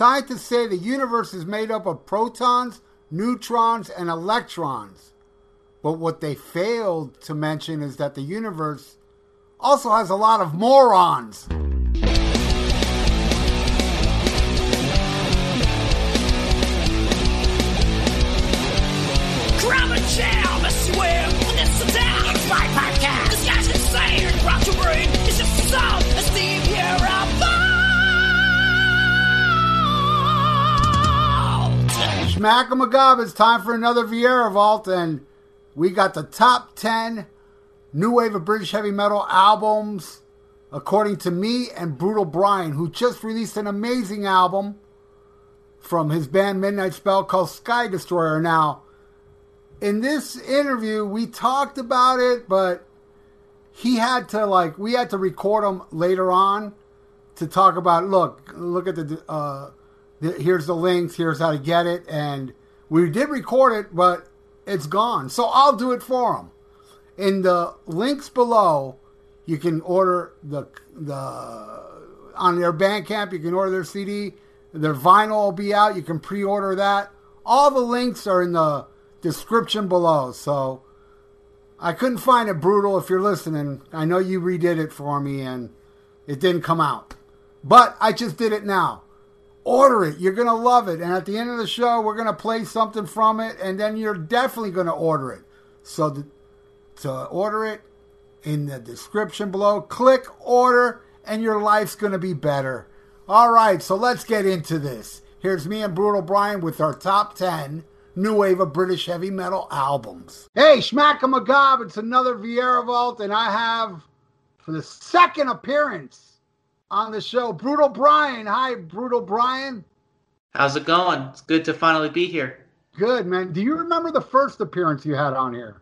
Scientists say the universe is made up of protons, neutrons, and electrons. But what they failed to mention is that the universe also has a lot of morons. Smack 'em gob, it's time for another Viera Vault, and we got the top 10 new wave of British heavy metal albums, according to me and Brutal Brian, who just released an amazing album from his band Midnight Spell called Sky Destroyer. Now, in this interview, we talked about it, but he had to like we had to record him later on to talk about. Look, look at the uh, here's the links, here's how to get it, and we did record it, but it's gone. So I'll do it for them. In the links below, you can order the the on their Bandcamp. You can order their CD. Their vinyl will be out. You can pre-order that. All the links are in the description below. So I couldn't find it brutal. If you're listening, I know you redid it for me and it didn't come out, but I just did it now order it. You're going to love it. And at the end of the show, we're going to play something from it, and then you're definitely going to order it. So the, to order it in the description below, click order, and your life's going to be better. All right, so let's get into this. Here's me and Brutal Brian with our top 10 new wave of British heavy metal albums. Hey, Schmack a Gob, it's another Viera Vault, and I have, for the second appearance, on the show. Brutal Brian. Hi, Brutal Brian. How's it going? It's good to finally be here. Good, man. Do you remember the first appearance you had on here?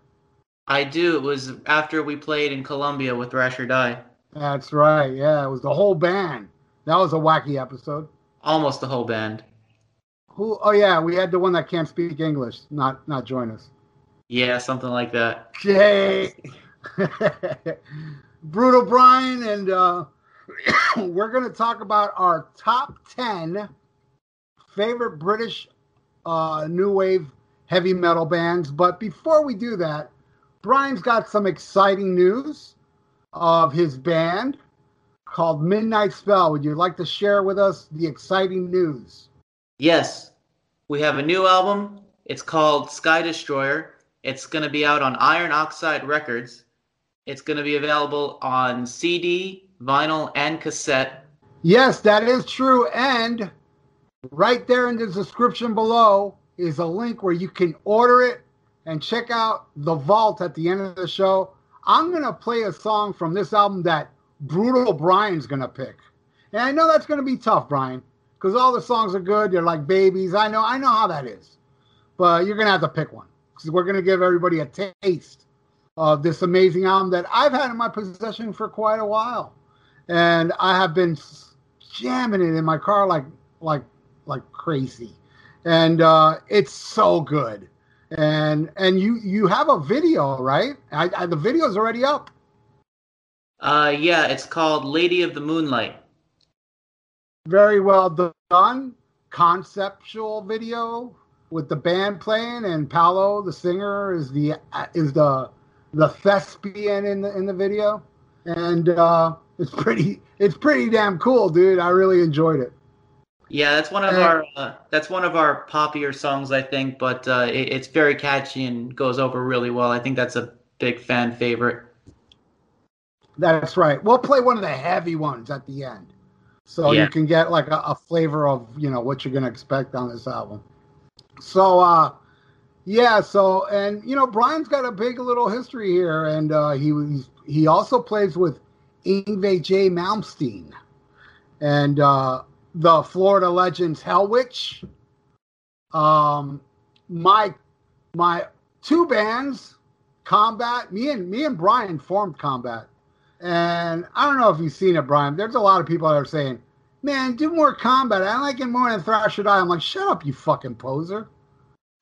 I do. It was after we played in Colombia with Thrash or Die. That's right. Yeah, it was the whole band. That was a wacky episode. Almost the whole band. Who? Oh yeah, we had the one that can't speak English not not join us. Yeah, something like that. Yay! Brutal Brian and uh, we're going to talk about our top 10 favorite British uh, new wave heavy metal bands. But before we do that, Brian's got some exciting news of his band called Midnight Spell. Would you like to share with us the exciting news? Yes. We have a new album. It's called Sky Destroyer. It's going to be out on Iron Oxide Records. It's going to be available on CD, vinyl, and cassette. Yes, that is true. And right there in the description below is a link where you can order it and check out the vault at the end of the show. I'm going to play a song from this album that Brutal Brian's going to pick. And I know that's going to be tough, Brian, because all the songs are good. They're like babies. I know, I know how that is. But you're going to have to pick one because we're going to give everybody a taste of this amazing album that I've had in my possession for quite a while and I have been jamming it in my car like like like crazy, and uh, it's so good. And and you you have a video, right? I, I, the video's already up. Uh, yeah, it's called Lady of the Moonlight. Very well done, conceptual video with the band playing, and Paolo, the singer, is the is the the thespian in the in the video, and uh, it's pretty it's pretty damn cool, dude. I really enjoyed it. Yeah, that's one of and, our uh, that's one of our poppier songs, I think, but uh, it, it's very catchy and goes over really well. I think that's a big fan favorite. That's right. We'll play one of the heavy ones at the end, so yeah. you can get like a, a, flavor of you know what you're gonna expect on this album. So, uh, yeah. So, and you know, Brian's got a big little history here, and uh, he he also plays with Yngwie J. Malmsteen, and uh, the Florida Legends Hell Witch. Um, my my two bands, Combat. Me and me and Brian formed Combat, and I don't know if you've seen it, Brian. There's a lot of people that are saying, "Man, do more Combat. I like it more than Thrash or Die." I'm like, "Shut up, you fucking poser."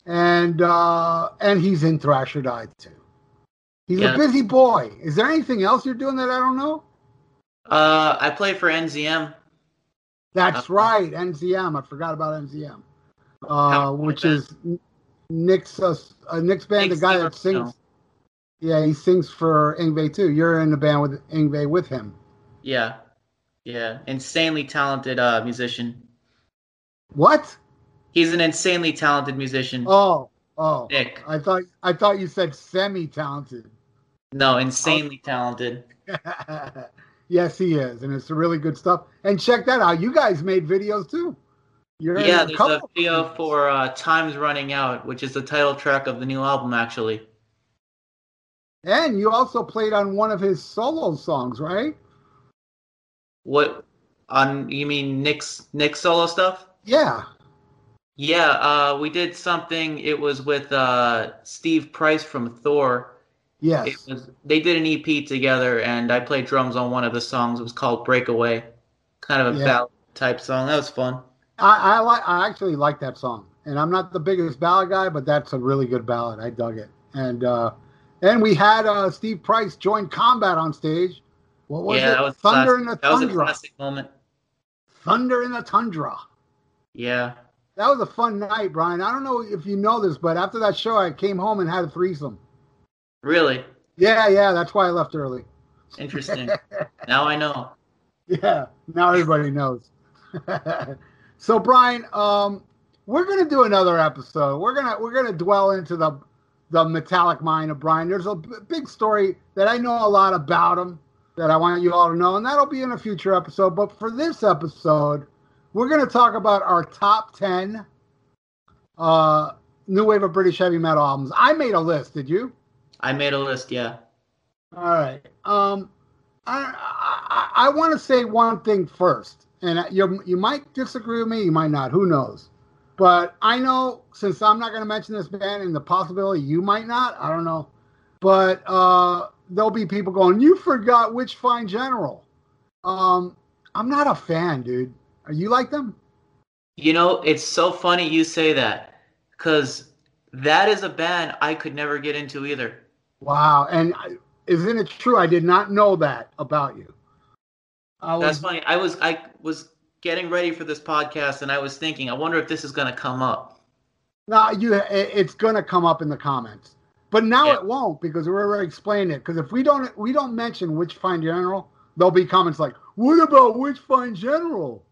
And uh, and he's in Thrash or Die too. He's yeah. a busy boy. Is there anything else you're doing that I don't know? Uh, I play for NZM. That's Uh, right, NZM. I forgot about NZM, uh, which is Nick's uh, uh, Nick's band, Nick the guy that sings. no. Yeah, he sings for Yngwie too. You're in the band with Yngwie with him. Yeah, yeah, insanely talented uh, musician. What? He's an insanely talented musician. Oh, oh. Nick, I thought I thought you said semi-talented. no, insanely talented. yes, he is, and it's really good stuff. And check that out. You guys made videos too. You're Yeah, there's a video for uh, "Time's Running Out," which is the title track of the new album. Actually, and you also played on one of his solo songs, right? what on you mean Nick's Nick solo stuff? Yeah. Yeah, uh, we did something. It was with uh, Steve Price from Thor. Yes. It was they did an EP together, and I played drums on one of the songs. It was called "Breakaway," kind of a Yeah. ballad type song. That was fun. I, I like. I actually like that song, and I'm not the biggest ballad guy, but that's a really good ballad. I dug it, and uh, and we had uh, Steve Price join Combat on stage. What was yeah, it? that was Thunder classic. in the That was a Tundra. classic moment. Thunder in the Tundra. Yeah. That was a fun night, Brian. I don't know if you know this, but after that show, I came home and had a threesome. Really Yeah, yeah, that's why I left early. interesting. now I know. Yeah, now everybody knows. so, Brian, um, we're gonna do another episode. We're gonna we're gonna dwell into the the metallic mind of Brian. There's a b- big story that I know a lot about him that I want you all to know, and that'll be in a future episode. But for this episode, we're gonna talk about our top ten uh, new wave of British heavy metal albums. I made a list. Did you? I made a list. Yeah. All right. Um, I I, I want to say one thing first, and you you might disagree with me, you might not. Who knows? But I know since I'm not going to mention this band, and the possibility you might not, I don't know. But uh, there'll be people going, "You forgot Witchfinder General." Um, I'm not a fan, dude. Are you like them? You know, it's so funny you say that because that is a band I could never get into either. Wow. And isn't it true? I did not know that about you. I That's funny. I was I was getting ready for this podcast and I was thinking, I wonder if this is going to come up. No, you. It's gonna come up in the comments, but now Yeah. it won't because we're already explaining it. Because if we don't, we don't mention Witchfinder General, there'll be comments like, "What about Witchfinder General?"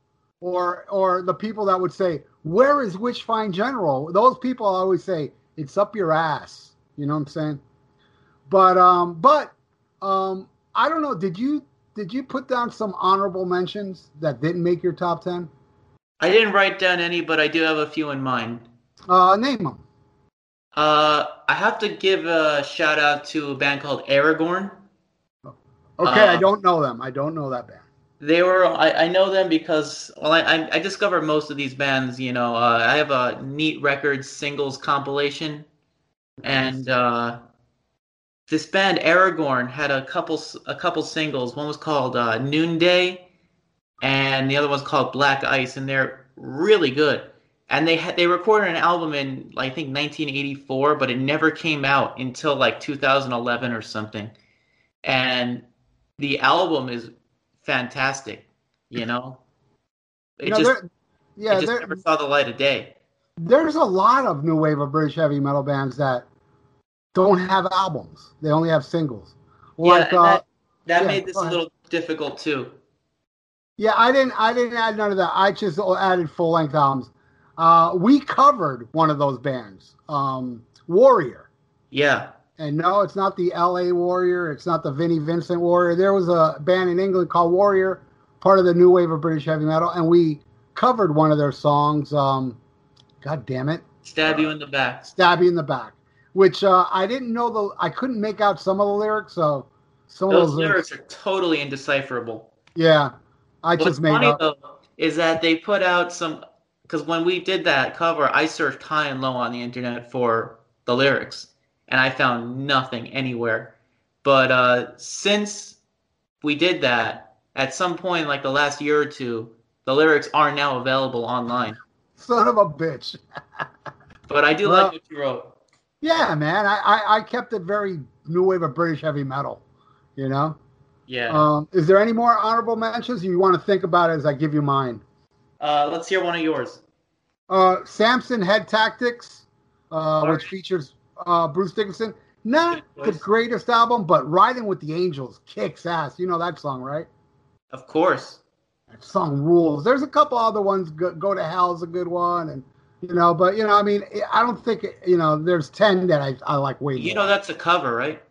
Or, or the people that would say, "Where is Witchfinder General?" Those people always say, "It's up your ass." You know what I'm saying? But, um, but, um, I don't know. Did you did you put down some honorable mentions that didn't make your top ten? I didn't write down any, but I do have a few in mind. Uh, name them. Uh, I have to give a shout out to a band called Aragorn. Okay, I Uh, don't know them. I don't know that band. They were I, I know them because well I, I I discovered most of these bands you know uh, I have a neat records singles compilation and uh, this band Aragorn had a couple a couple singles one was called uh, Noonday and the other one's called Black Ice and they're really good and they had they recorded an album in I think 1984 but it never came out until like 2011 or something and the album is fantastic. You know, it You know, just, yeah, it just never saw the light of day. there's a lot of new wave of British heavy metal bands that don't have albums; they only have singles. Like, yeah, uh, that, that yeah, made this a ahead. little difficult too. yeah, I didn't, I didn't add none of that. I just added full length albums. Uh, we covered one of those bands, um, Warrior, Yeah, and no, it's not the L.A. Warrior. It's not the Vinnie Vincent Warrior. There was a band in England called Warrior, part of the new wave of British heavy metal, and we covered one of their songs. Um, God damn it! stab you in the back. stab you in the back, which uh, I didn't know the I couldn't make out some of the lyrics, so some of Those those lyrics are totally indecipherable. yeah, I What's just made funny up. though is that they put out some because when we did that cover, I searched high and low on the internet for the lyrics, and I found nothing anywhere. But uh, since we did that, at some point, like the last year or two, the lyrics are now available online. Son of a bitch. But I do Well- like what you wrote. Yeah, man, I, I I kept it very new wave of British heavy metal. You know, Yeah. um, is there any more honorable mentions? You want to think about it as I give you mine? Uh, let's hear one of yours. Uh, Samson Head Tactics, uh, which features uh, Bruce Dickinson. Not the greatest album, but Riding with the Angels kicks ass. You know that song, right? Of course. That song rules. There's a couple other ones. Go, Go to Hell's a good one, and you know, but you know, I mean, I don't think you know. There's ten that I, I like way more. You know that's a cover, right?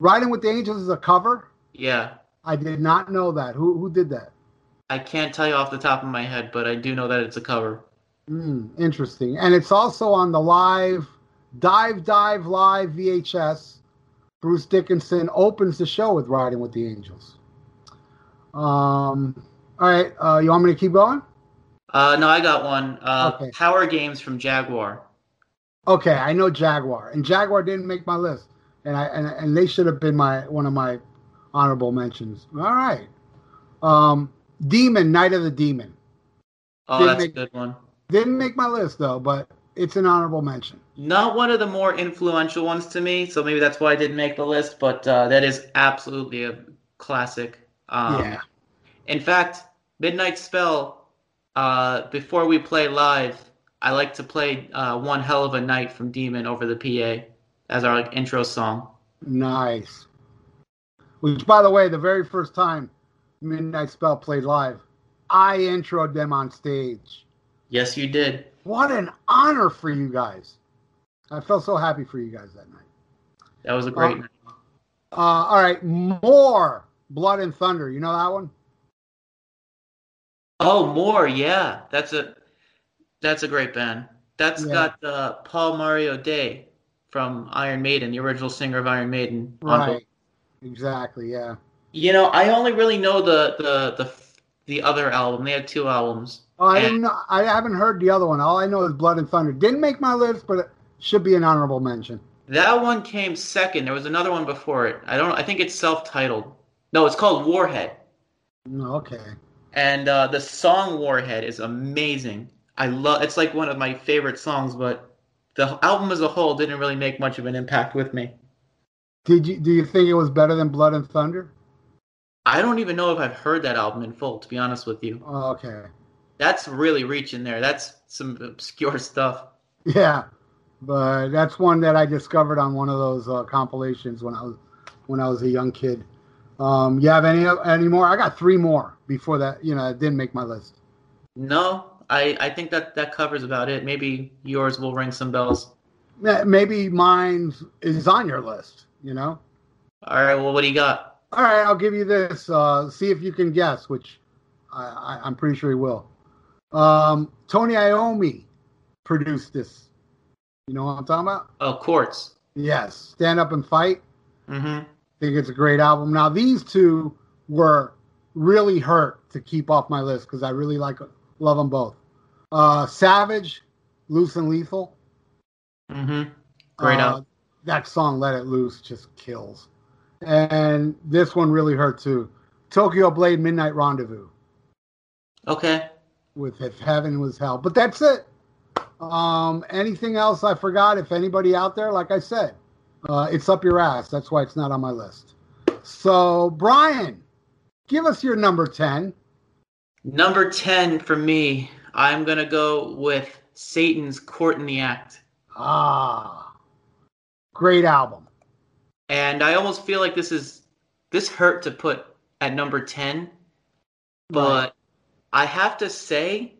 Riding with the Angels is a cover. Yeah. I did not know that. Who who did that? I can't tell you off the top of my head, but I do know that it's a cover. Hmm, interesting. And it's also on the live Dive Dive Live VHS. Bruce Dickinson opens the show with Riding with the Angels. Um, all right, uh, you want me to keep going? Uh, no, I got one. Uh, Okay. Power Games from Jaguar. Okay, I know Jaguar, and Jaguar didn't make my list, and I and, and they should have been my one of my honorable mentions. All right, um, Demon Night of the Demon Oh, Didn't that's make- a good one. didn't make my list though, but it's an honorable mention. Not one of the more influential ones to me, so maybe that's why I didn't make the list. But uh, that is absolutely a classic. Um, yeah, In fact, Midnight Spell. Uh, before we play live, I like to play uh, "One Hell of a Night" from Demon over the PA as our like, intro song. nice. Which, by the way, the very first time Midnight Spell played live, I introed them on stage. Yes, you did. What an honor for you guys! I felt so happy for you guys that night. That was a great. Oh. night. Uh, all right, more Blood and Thunder. You know that one? Oh, more, yeah. That's a that's a great band. That's Yeah. got uh, Paul Mario Day from Iron Maiden, the original singer of Iron Maiden. Right. Exactly. Yeah. You know, I only really know the the the the other album. They had two albums. Oh, I didn't know. I haven't heard the other one. All I know is Blood and Thunder. Didn't make my list, but it should be an honorable mention. That one came second. There was another one before it. I don't. I think it's self-titled. No, it's called Warhead. Mm, Okay. And uh, the song Warhead is amazing. I love. It's like one of my favorite songs, but the album as a whole didn't really make much of an impact with me. Did you? Do you think it was better than Blood and Thunder? I don't even know if I've heard that album in full, to be honest with you. Oh, okay. That's really reaching there. That's some obscure stuff. Yeah, but that's one that I discovered on one of those uh, compilations when I was when I was a young kid. Um, you have any any more? I got three more before that. You know, it didn't make my list. No, I, I think that that covers about it. Maybe yours will ring some bells. Maybe mine is on your list. You know. All right, well, what do you got? All right, I'll give you this. Uh, see if you can guess, which I, I, I'm pretty sure he will. Um, Tony Iommi produced this. You know what I'm talking about? Oh, Quartz. Yes. Stand Up and Fight. Mm-hmm. think it's a great album. Now, these two were really hurt to keep off my list because I really like love them both. Uh, Savage, Loose and Lethal. Mm-hmm. Great Uh. That song, Let It Loose, just kills. And this one really hurt too. Tokyo Blade Midnight Rendezvous Okay. with If Heaven Was Hell. But that's it. Um, anything else I forgot? If anybody out there, like I said, uh, it's up your ass. That's why it's not on my list. So, Brian, give us your number 10. Number 10 for me, I'm going to go with Satan's Court in the Act. Ah, great album. And I almost feel like this is this hurt to put at number 10, but Right. I have to say,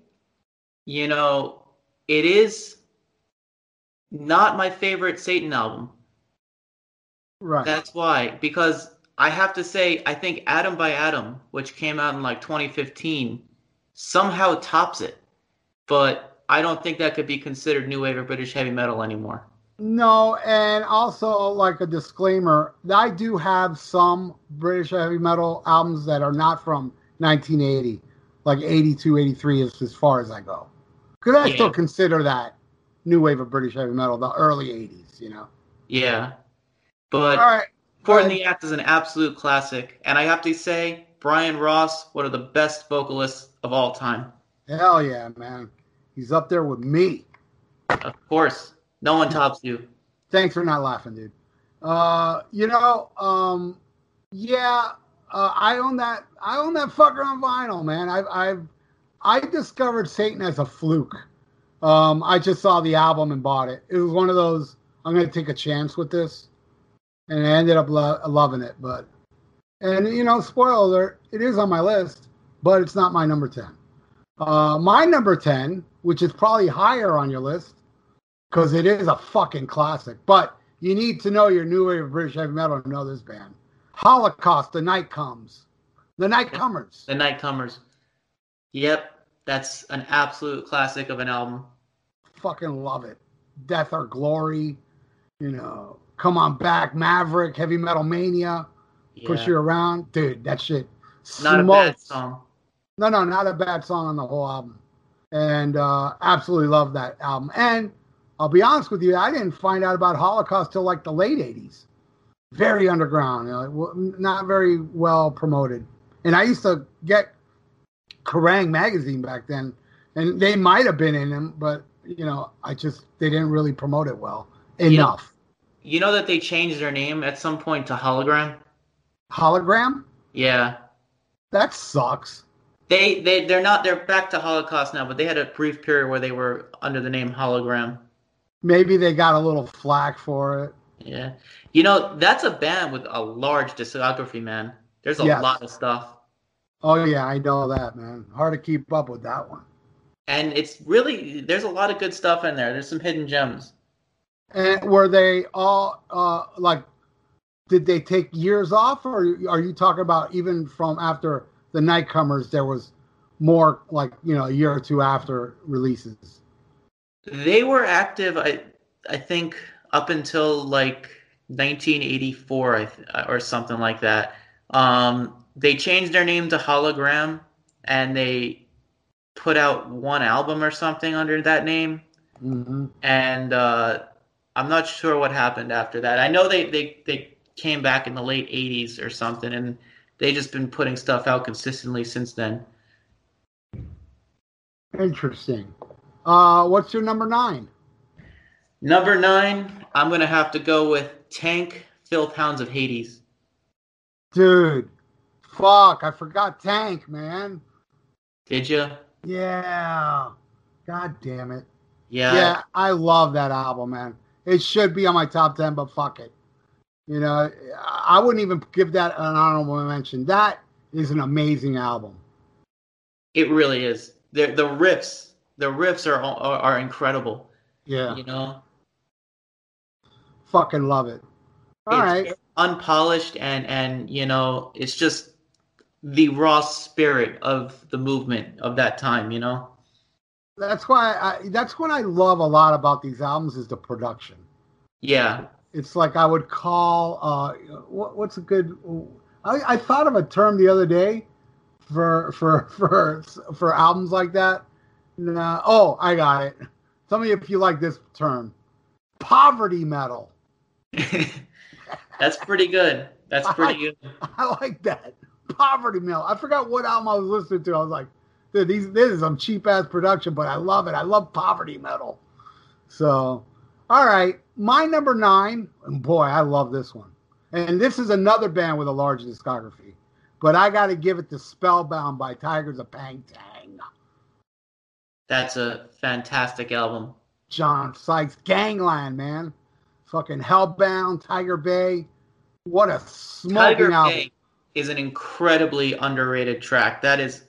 you know, it is not my favorite Satan album. Right. That's why because I have to say I think Atom by Atom, which came out in like 2015, somehow tops it. But I don't think that could be considered new wave or British heavy metal anymore. No, and also like a disclaimer, I do have some British heavy metal albums that are not from 1980, like 82, 83 is as far as I go. Because I Yeah. still consider that new wave of British heavy metal, the early 80s, you know. Yeah. But All right. Court in the Act is an absolute classic, and I have to say, Brian Ross, one of the best vocalists of all time. Hell yeah, man. He's up there with me. Of course, no one tops you. Thanks for not laughing, dude. Uh, you know, um, yeah, uh, I own that. I own that fucker on vinyl, man. I've, I've, I discovered Satan as a fluke. Um, I just saw the album and bought it. It was one of those. I'm going to take a chance with this, and I ended up lo- loving it. But and you know, spoiler it is on my list, but it's not my number ten. Uh, my number ten, which is probably higher on your list, because it is a fucking classic. But you need to know your new wave of British heavy metal to know this band. Holocaust, The Night Comes. The Night Comers. The Night Comers. Yep, that's an absolute classic of an album. Fucking love it. Death or Glory. You know, Come On Back, Maverick, Heavy Metal Mania, Push You Around. Dude, that shit Not a bad song. No, no, not a bad song on the whole album. And uh, absolutely love that album. And I'll be honest with you, I didn't find out about Holocaust till like the late 80s. Very underground, you know, not very well promoted. And I used to get Kerrang magazine back then, and they might have been in them, but, you know, I just, they didn't really promote it well enough. You know that they changed their name at some point to Hologram? Hologram? Yeah. That sucks. They they they're not they're back to Holocaust now, but they had a brief period where they were under the name Hologram. Maybe they got a little flack for it. Yeah. You know, that's a band with a large discography, man. There's a Yes. lot of stuff. Oh, yeah, I know that, man. Hard to keep up with that one. And it's really there's a lot of good stuff in there. There's some hidden gems. And were they all uh like did they take years off or are you talking about even from after the nightcomers there was more like, you know, a year or two after releases? They were active I I think up until like 1984 I th- or something like that. Um they changed their name to Hologram and they put out one album or something under that name Mm-hmm. and uh, I'm not sure what happened after that. I know they, they, they came back in the late 80s or something, and they just been putting stuff out consistently since then. Interesting. Uh what's your number nine? Number nine, I'm gonna have to go with Tank, Filth Hounds of Hades. Dude. Fuck, I forgot Tank, man. Did you? Yeah. God damn it. Yeah. yeah, I love that album, man. It should be on my top ten, but fuck it. You know, I wouldn't even give that an honorable mention. That is an amazing album. It really is. The the riffs, the riffs are are, are incredible. Yeah, You know, fucking love it. All it's right, unpolished and and you know, it's just the raw spirit of the movement of that time. You know. That's why I, that's what I love a lot about these albums is the production. Yeah. It's like I would call uh, what, what's a good? I, I thought of a term the other day for for for for albums like that. Oh, I got it. Tell me if you like this term. Poverty metal. That's pretty good. That's pretty good. I like that. Poverty metal. I forgot what album I was listening to. I was like, dude, these this is some cheap ass production, but I love it. I love poverty metal. So, all right, my number nine, and boy, I love this one. And this is another band with a large discography, but I got to give it to Spellbound by Tygers of Pan Tang. That's a fantastic album. John Sykes, Gangland, man, fucking Hellbound, Tiger Bay. What a smoking Tiger album! Bay is an incredibly underrated track. That is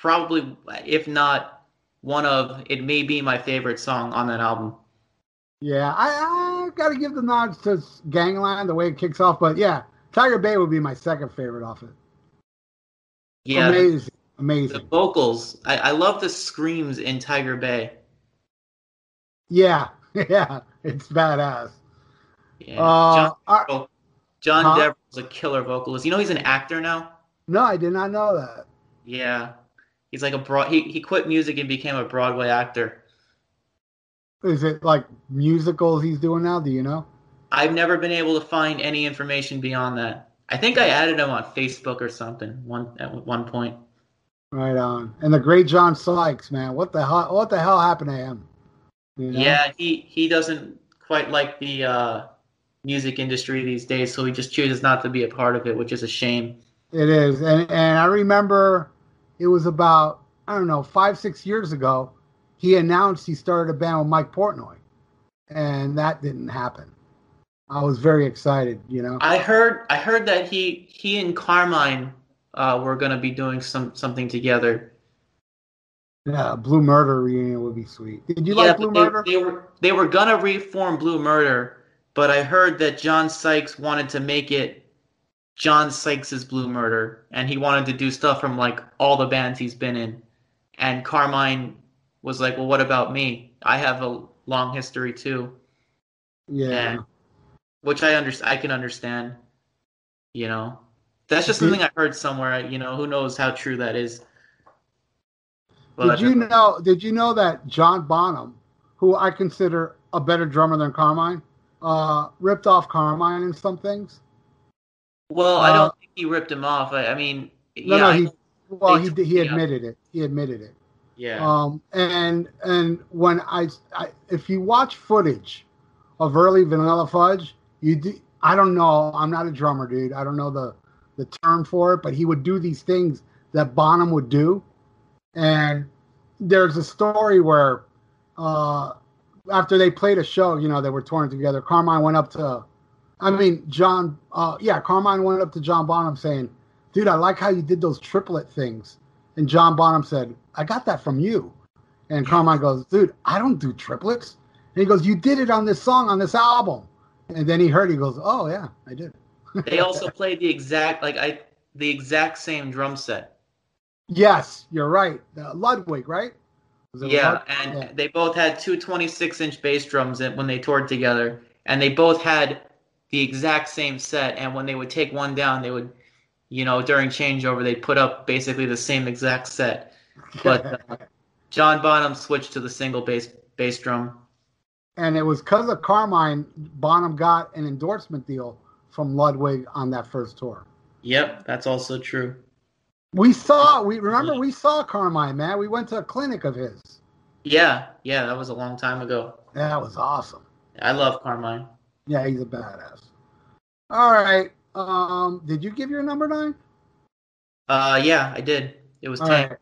probably, if not one of, it may be my favorite song on that album. Yeah, I, I got to give the nods to Gangland the way it kicks off, but yeah, Tiger Bay would be my second favorite off it. Yeah, the, amazing, the amazing. vocals. I, I love the screams in Tiger Bay. Yeah, yeah, it's badass. Yeah. Uh, John, I- John huh? A killer vocalist. You know he's an actor now. no, I did not know that. Yeah, he's like a broad. He he quit music and became a Broadway actor. Is it like musicals he's doing now? Do you know? I've never been able to find any information beyond that. I think I added him on Facebook or something one at one point. Right on. And the great John Sykes, man, what the hell? What the hell happened to him? You know? Yeah, he he doesn't quite like the uh, music industry these days, so he just chooses not to be a part of it, which is a shame. It is, and and I remember it was about I don't know, five, six years ago, he announced he started a band with Mike Portnoy. And that didn't happen. I was very excited, you know. I heard I heard that he he and Carmine uh, were gonna be doing some something together. Yeah, Blue Murder reunion would be sweet. Did you yeah, like Blue they, Murder? they were they were gonna reform Blue Murder, but I heard that John Sykes wanted to make it John Sykes's Blue Murder, and he wanted to do stuff from like all the bands he's been in. And Carmine was like, "Well, what about me? I have a long history too." yeah. And, which I under I can understand. You know, that's just something I heard somewhere. You know, who knows how true that is. But, Did you know? Did you know that John Bonham, who I consider a better drummer than Carmine, uh, ripped off Carmine in some things? Well, I uh, don't think he ripped him off. I, I mean, No, yeah, no, he well, he he admitted it. He admitted it. yeah. Um, and and when I, I if you watch footage of early Vanilla Fudge, you do, I don't know. I'm not a drummer, dude. I don't know the the term for it, but he would do these things that Bonham would do. And there's a story where uh, after they played a show, you know, they were touring together. Carmine went up to, I mean, John, uh, yeah, Carmine went up to John Bonham saying, "Dude, I like how you did those triplet things." And John Bonham said, "I got that from you." And Carmine goes, "Dude, I don't do triplets." And he goes, "You did it on this song on this album." And then he heard, he goes, "Oh yeah, I did." they also played the exact like I the exact same drum set. Yes, you're right. Uh, Ludwig, right? Yeah, Lud- and yeah. they both had two 26 inch bass drums when they toured together, and they both had the exact same set. And when they would take one down, they would, you know, during changeover, they'd put up basically the same exact set. But uh, John Bonham switched to the single bass bass drum. and it was because of Carmine, Bonham got an endorsement deal from Ludwig on that first tour. Yep, that's also true. We saw, we remember we saw Carmine, man. We went to a clinic of his. Yeah, yeah, that was a long time ago. That was awesome. I love Carmine. Yeah, he's a badass. All right. Um, did you give your number nine? Uh, yeah, I did. It was All Tank. right.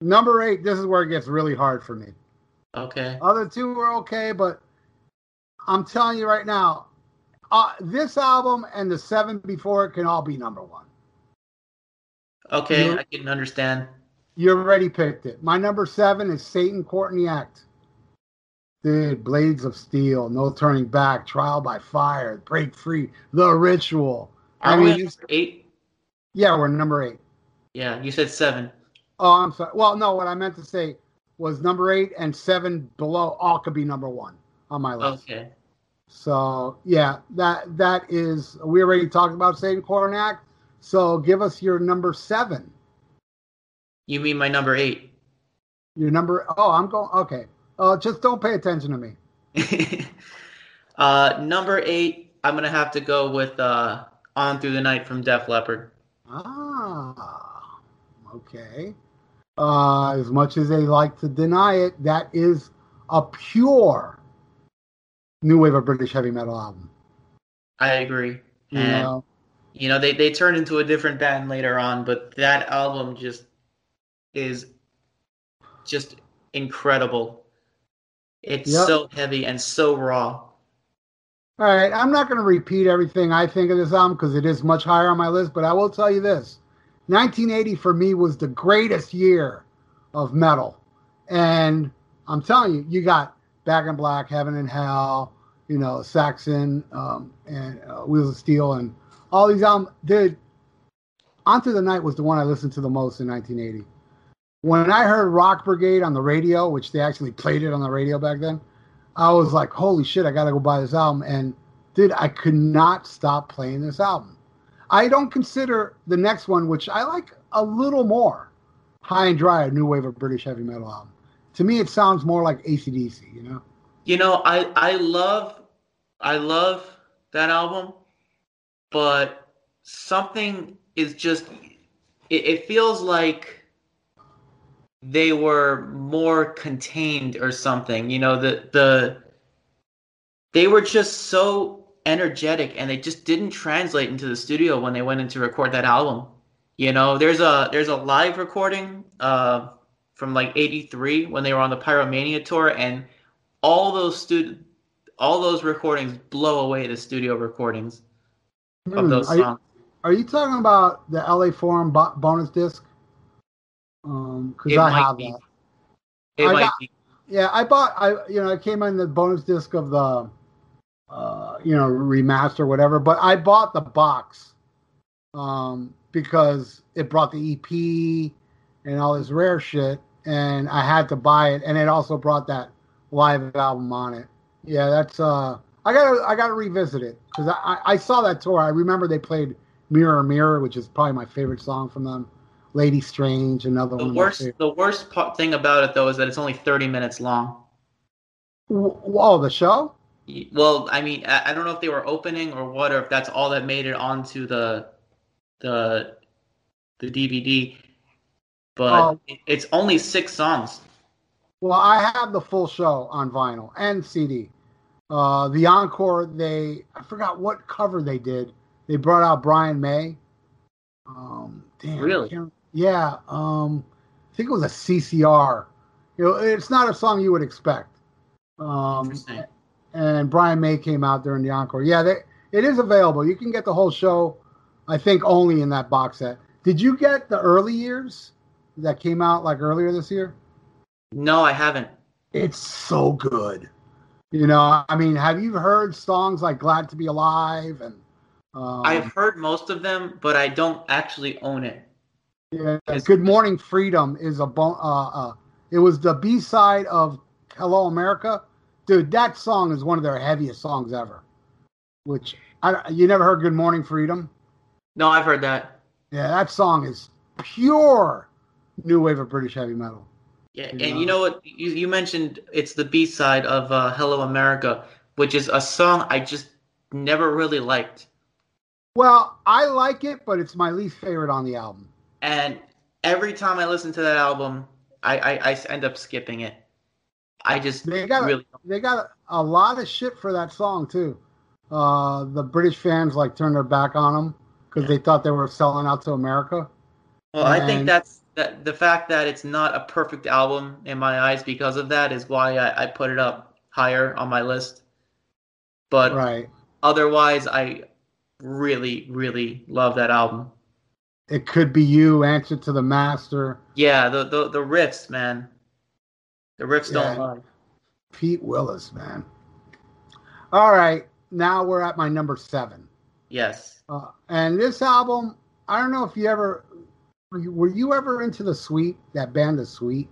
Number eight. This is where it gets really hard for me. Okay. Other two were okay, but I'm telling you right now, uh, this album and the seven before it can all be number one. Okay, You- I can understand. You already picked it. My number seven is Satan Court in the Act. Dude, Blades of Steel, No Turning Back, Trial by Fire, Break Free, The Ritual. I Are we mean, eight? yeah, we're number eight. Yeah, you said seven. Oh, I'm sorry. Well, no, what I meant to say was number eight and seven below all could be number one on my list. Okay. So yeah, that that is we already talked about Satan Court in the Act. So give us your number seven. You mean my number eight? Your number. Oh, I'm going. Okay. Uh, just don't pay attention to me. uh, number eight, I'm gonna have to go with uh, "On Through the Night" from Def Leppard. Ah, okay. Uh, as much as they like to deny it, that is a pure new wave of British heavy metal album. I agree. You And know, you know, they they turned into a different band later on, but that album just is just incredible. It's Yep. so heavy and so raw. All right, I'm not going to repeat everything I think of this album because it is much higher on my list, but I will tell you this 1980 for me was the greatest year of metal. And I'm telling you, you got Back in Black, Heaven and Hell, you know, Saxon, um, and uh, Wheels of Steel, and all these albums. Dude, On Through the Night was the one I listened to the most in 1980. When I heard Rock Brigade on the radio, which they actually played it on the radio back then, I was like, holy shit, I gotta go buy this album. And dude, I could not stop playing this album. I don't consider the next one, which I like a little more, High and Dry, a new wave of British heavy metal album. To me, it sounds more like ACDC, you know? You know, I I love I love that album, but something is just it, it feels like they were more contained or something. You know, the the they were just so energetic and they just didn't translate into the studio when they went in to record that album. You know, there's a there's a live recording uh from like '83 when they were on the Pyromania tour, and all those stud, all those recordings blow away the studio recordings of Hmm, those are, you, songs. are you talking about the LA Forum bo- bonus disc? Um, because I have be. that. It I might got- be. Yeah, I bought. I you know, it came in the bonus disc of the, uh, you know, remaster whatever. But I bought the box, um, because it brought the EP and all this rare shit, and I had to buy it, and it also brought that live album on it. Yeah, that's uh, I gotta I gotta revisit it because I, I I saw that tour. I remember they played Mirror Mirror, which is probably my favorite song from them. Lady Strange, another The one. worst, the worst part, thing about it though is that it's only 30 minutes long. W- Oh, the show. Well, I mean, I, I don't know if they were opening or what, or if that's all that made it onto the the the DVD. But it, it's only six songs. Well, I have the full show on vinyl and CD. Uh, the encore, they I forgot what cover they did. They brought out Brian May. Um, damn, Really? Yeah. Um, I think it was a CCR. You know, it's not a song you would expect. Um, Interesting. and Brian May came out during the encore. Yeah, they, it is available. You can get the whole show, I think, only in that box set. Did you get the early years that came out like earlier this year? No, I haven't. It's so good. You know, I mean, have you heard songs like "Glad to Be Alive" and um, I've heard most of them, but I don't actually own it. Yeah, "Good Morning Freedom" is a bon- uh, uh, it was the B side of "Hello America." Dude, that song is one of their heaviest songs ever. Which I you never heard "Good Morning Freedom"? No, I've heard that. Yeah, that song is pure new wave of British heavy metal. Yeah, Yeah. and you know what? You, you mentioned it's the B side of uh, "Hello America," which is a song I just never really liked. Well, I like it, but it's my least favorite on the album. And every time I listen to that album, I, I, I end up skipping it. I just They got really they got a lot of shit for that song too. Uh, the British fans like turned their back on them because they thought they were selling out to America. well. I think that's that the fact that it's not a perfect album in my eyes because of that is why I, I put it up higher on my list. But Right. otherwise, I really really love that album. It could be you. Answer to the master. Yeah, the the, the riffs, man. The riffs don't lie. Pete Willis, man. All right. Now we're at my number seven. Yes. Uh, and this album, I don't know if you ever were you, were you ever into the Sweet that band, the Sweet.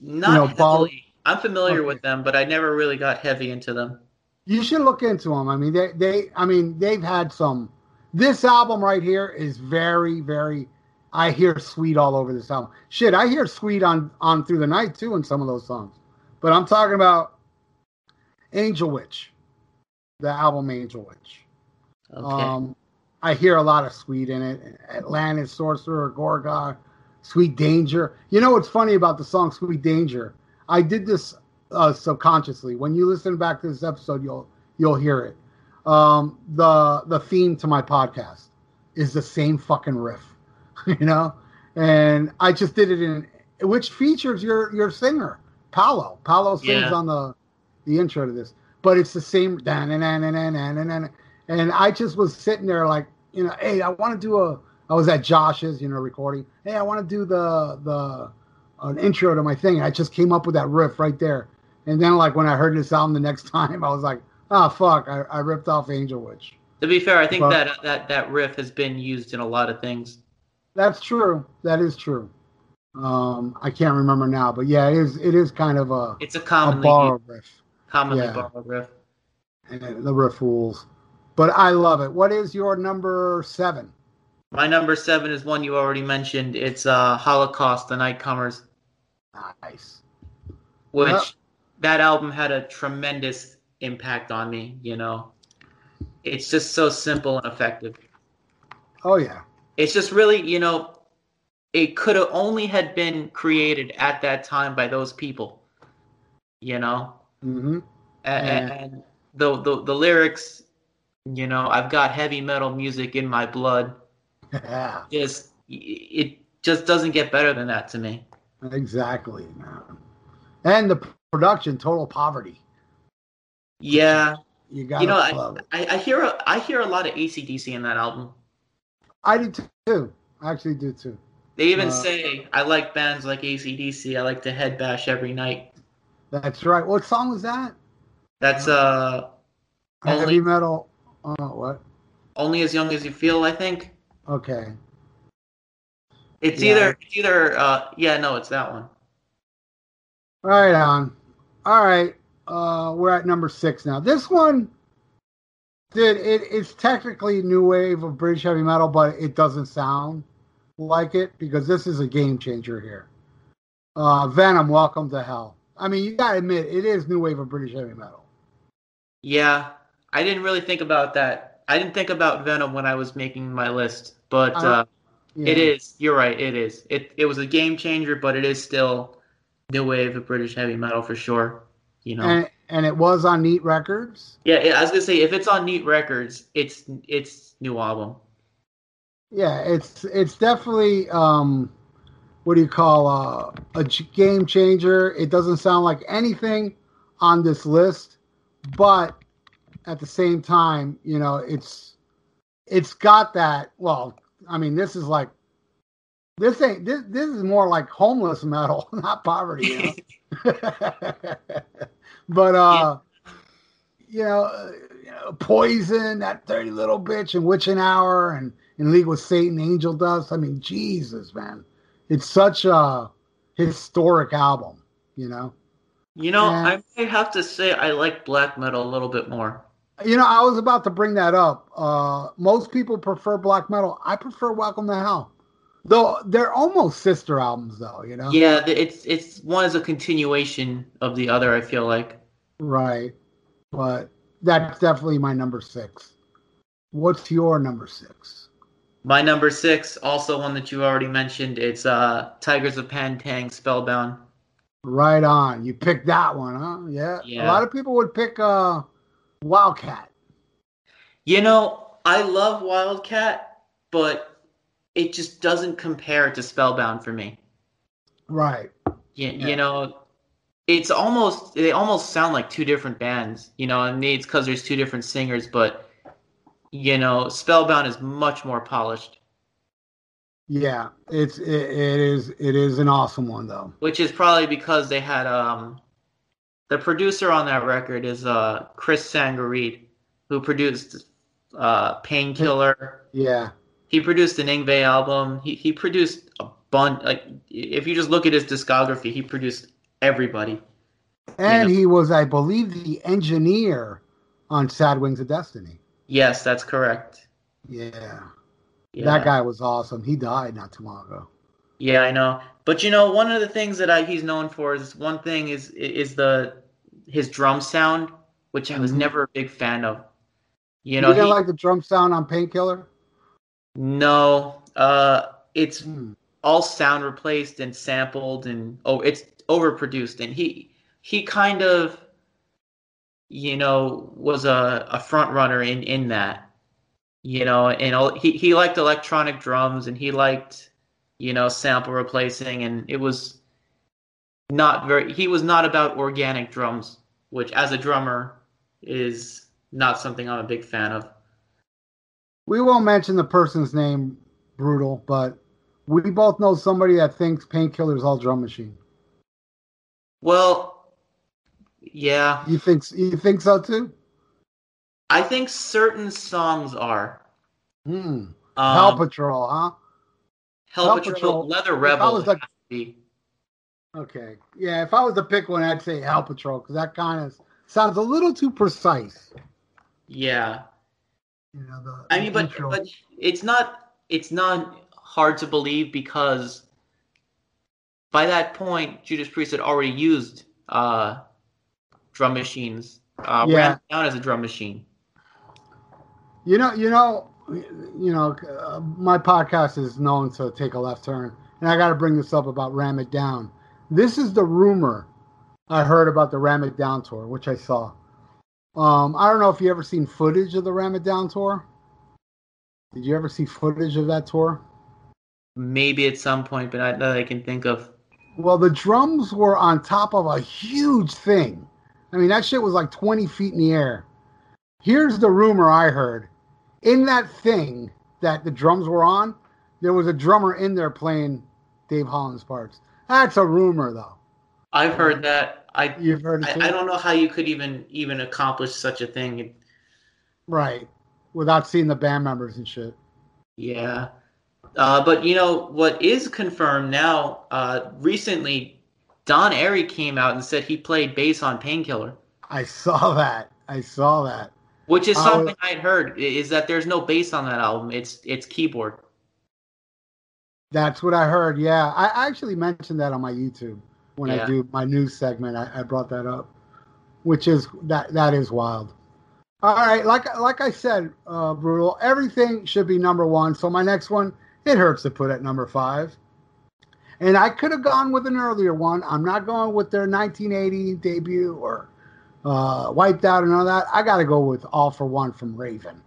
Not know, Ball- I'm familiar Okay. with them, but I never really got heavy into them. You should look into them. I mean, they, they, I mean, they've had some. This album right here is very, very. I hear Sweet all over this album. Shit, I hear Sweet on on through the night too in some of those songs. But I'm talking about Angel Witch, the album Angel Witch. Okay. Um, I hear a lot of Sweet in it. Atlantis, Sorcerer, Gorgon, Sweet Danger. You know what's funny about the song Sweet Danger? I did this uh, subconsciously. When you listen back to this episode, you'll you'll hear it. Um, the the theme to my podcast is the same fucking riff, you know, and I just did it in which features your your singer Paolo. Paolo sings Yeah. on the the intro to this, but it's the same. And I just was sitting there like, you know, hey, I want to do a. I was at Josh's, you know, recording. Hey, I want to do the the an intro to my thing. I just came up with that riff right there. And then, like when I heard this album the next time, I was like, oh fuck, I, I ripped off Angel Witch. to be fair, I think but- that that that riff has been used in a lot of things. That's true. That is true. Um, I can't remember now, but yeah, it is. It is kind of a It's a a commonly borrowed riff. commonly yeah. borrowed riff. And the riff rules. But I love it. What is your number seven? My number seven is one you already mentioned. It's uh, Holocaust: The Nightcomers, Nice. which Yep. that album had a tremendous impact on me. You know, it's just so simple and effective. Oh yeah. It's just really, you know, it could have only had been created at that time by those people. You know, hmm A- a- Yeah. and the, the the lyrics, you know, I've got heavy metal music in my blood. Yeah. Just it just doesn't get better than that to me. Exactly. And the production, total poverty. Yeah, You got you know, it. I, I hear a, I hear a lot of ACDC in that album. I do too. I actually do too. They even Uh, say I like bands like ACDC. I like to head bash every night. That's right. What song was that? That's uh Heavy Only- metal. Oh, what? only as young as you feel. I think Okay. it's Yeah. either it's either uh yeah no it's that one. Right on. All right. Uh, we're at number six now. This one, dude, it, it's technically new wave of British heavy metal, but it doesn't sound like it because this is a game changer here. Uh, Venom, Welcome to Hell. I mean, you gotta admit, it is new wave of British heavy metal. Yeah, I didn't really think about that. I didn't think about Venom when I was making my list, but Uh, uh, Yeah. it is. You're right. It is. It it was a game changer, but it is still new wave of British heavy metal for sure. You know. And, and it was on Neat Records. yeah, I was gonna say if it's on Neat Records, it's it's new album. Yeah, it's it's definitely um, what do you call uh, a game changer. It doesn't sound like anything on this list, but at the same time, you know, it's it's got that. Well, I mean, this is like this ain't this this is more like homeless metal, not poverty. You know? but uh, you know, uh, you know, poison that dirty little bitch and witching hour and in league with Satan, Angel Dust. I mean, Jesus, man, it's such a historic album. You know, You know, Yeah. I might have to say I like black metal a little bit more. you know, I was about to bring that up. Uh, most people prefer black metal. I prefer Welcome to Hell, though they're almost sister albums, though. You know, Yeah, it's it's one is a continuation of the other. I feel like. right. But that's definitely my number six. What's your number six? My number six, also one that you already mentioned, it's uh Tygers of Pan Tang Spellbound. Right on. You picked that one, huh? Yeah. A lot of people would pick uh Wildcat. You know, I love Wildcat, but it just doesn't compare to Spellbound for me. Right. You, Yeah. you know, it's almost they almost sound like two different bands. You know, and it's because there's two different singers, but you know, Spellbound is much more polished, Yeah. It's it, it is it is an awesome one though. which is probably because they had um the producer on that record is uh Chris Tsangarides, who produced uh Painkiller. Yeah. He produced an Yngwie album. He he produced a bunch. Like if you just look at his discography, he produced everybody. And Yeah. he was, I believe, the engineer on Sad Wings of Destiny. Yes, that's correct. Yeah. Yeah. That guy was awesome. He died not too long ago. Yeah, I know. But you know, one of the things that I, he's known for is one thing is is the his drum sound, which I was Mhm. never a big fan of. You You, know, didn't he, like the drum sound on Painkiller? No, uh, it's Hmm. all sound replaced and sampled, and oh, it's overproduced. And he he kind of, you know, was a, a front runner in in that. You know, and all, he he liked electronic drums, and he liked, you know, sample replacing, and it was not very. He was not about organic drums, which as a drummer is not something I'm a big fan of. We won't mention the person's name, brutal, but we both know somebody that thinks Painkiller's all drum machine. Well, yeah, You think you think so too? I think certain songs are. Hmm. Um, Hell Patrol, huh? Hell Hell Patrol, Patrol. Leather Rebel. was like- have to be. Okay. Yeah, if I was to pick one, I'd say Hell Patrol because that kind of sounds a little too precise. Yeah, You know, the, I the mean, but intro. but it's not it's not hard to believe because by that point Judas Priest had already used uh, drum machines. Uh, Yeah. Ram Down as a drum machine. You know, you know, you know. Uh, my podcast is known to take a left turn, and I got to bring this up about Ram It Down. This is the rumor I heard about the Ram It Down tour, which I saw. Um, I don't know if you ever seen footage of the Ram It Down tour. Did you ever see footage of that tour? Maybe at some point, but not that I can think of. Well, the drums were on top of a huge thing. I mean, that shit was like 20 feet in the air. Here's the rumor I heard. In that thing that the drums were on, there was a drummer in there playing Dave Holland's parts. That's a rumor, though. I've heard that. I You've heard? I, I don't know how you could even even accomplish such a thing. Right. Without seeing the band members and shit. Yeah. Uh, but you know what is confirmed now? Uh, recently, Don Airey came out and said he played bass on Painkiller, I saw that. I saw that. which is Oh. something I had heard is that there's no bass on that album. It's it's keyboard. That's what I heard. Yeah. I actually mentioned that on my YouTube when I do my news segment. I, I brought that up, which is that that is wild. All right, like like I said, uh, brutal. Everything should be number one. So my next one, it hurts to put at number five. And I could have gone with an earlier one. I'm not going with their 1980 debut or uh, Wiped Out and all that. I got to go with All for One from Raven.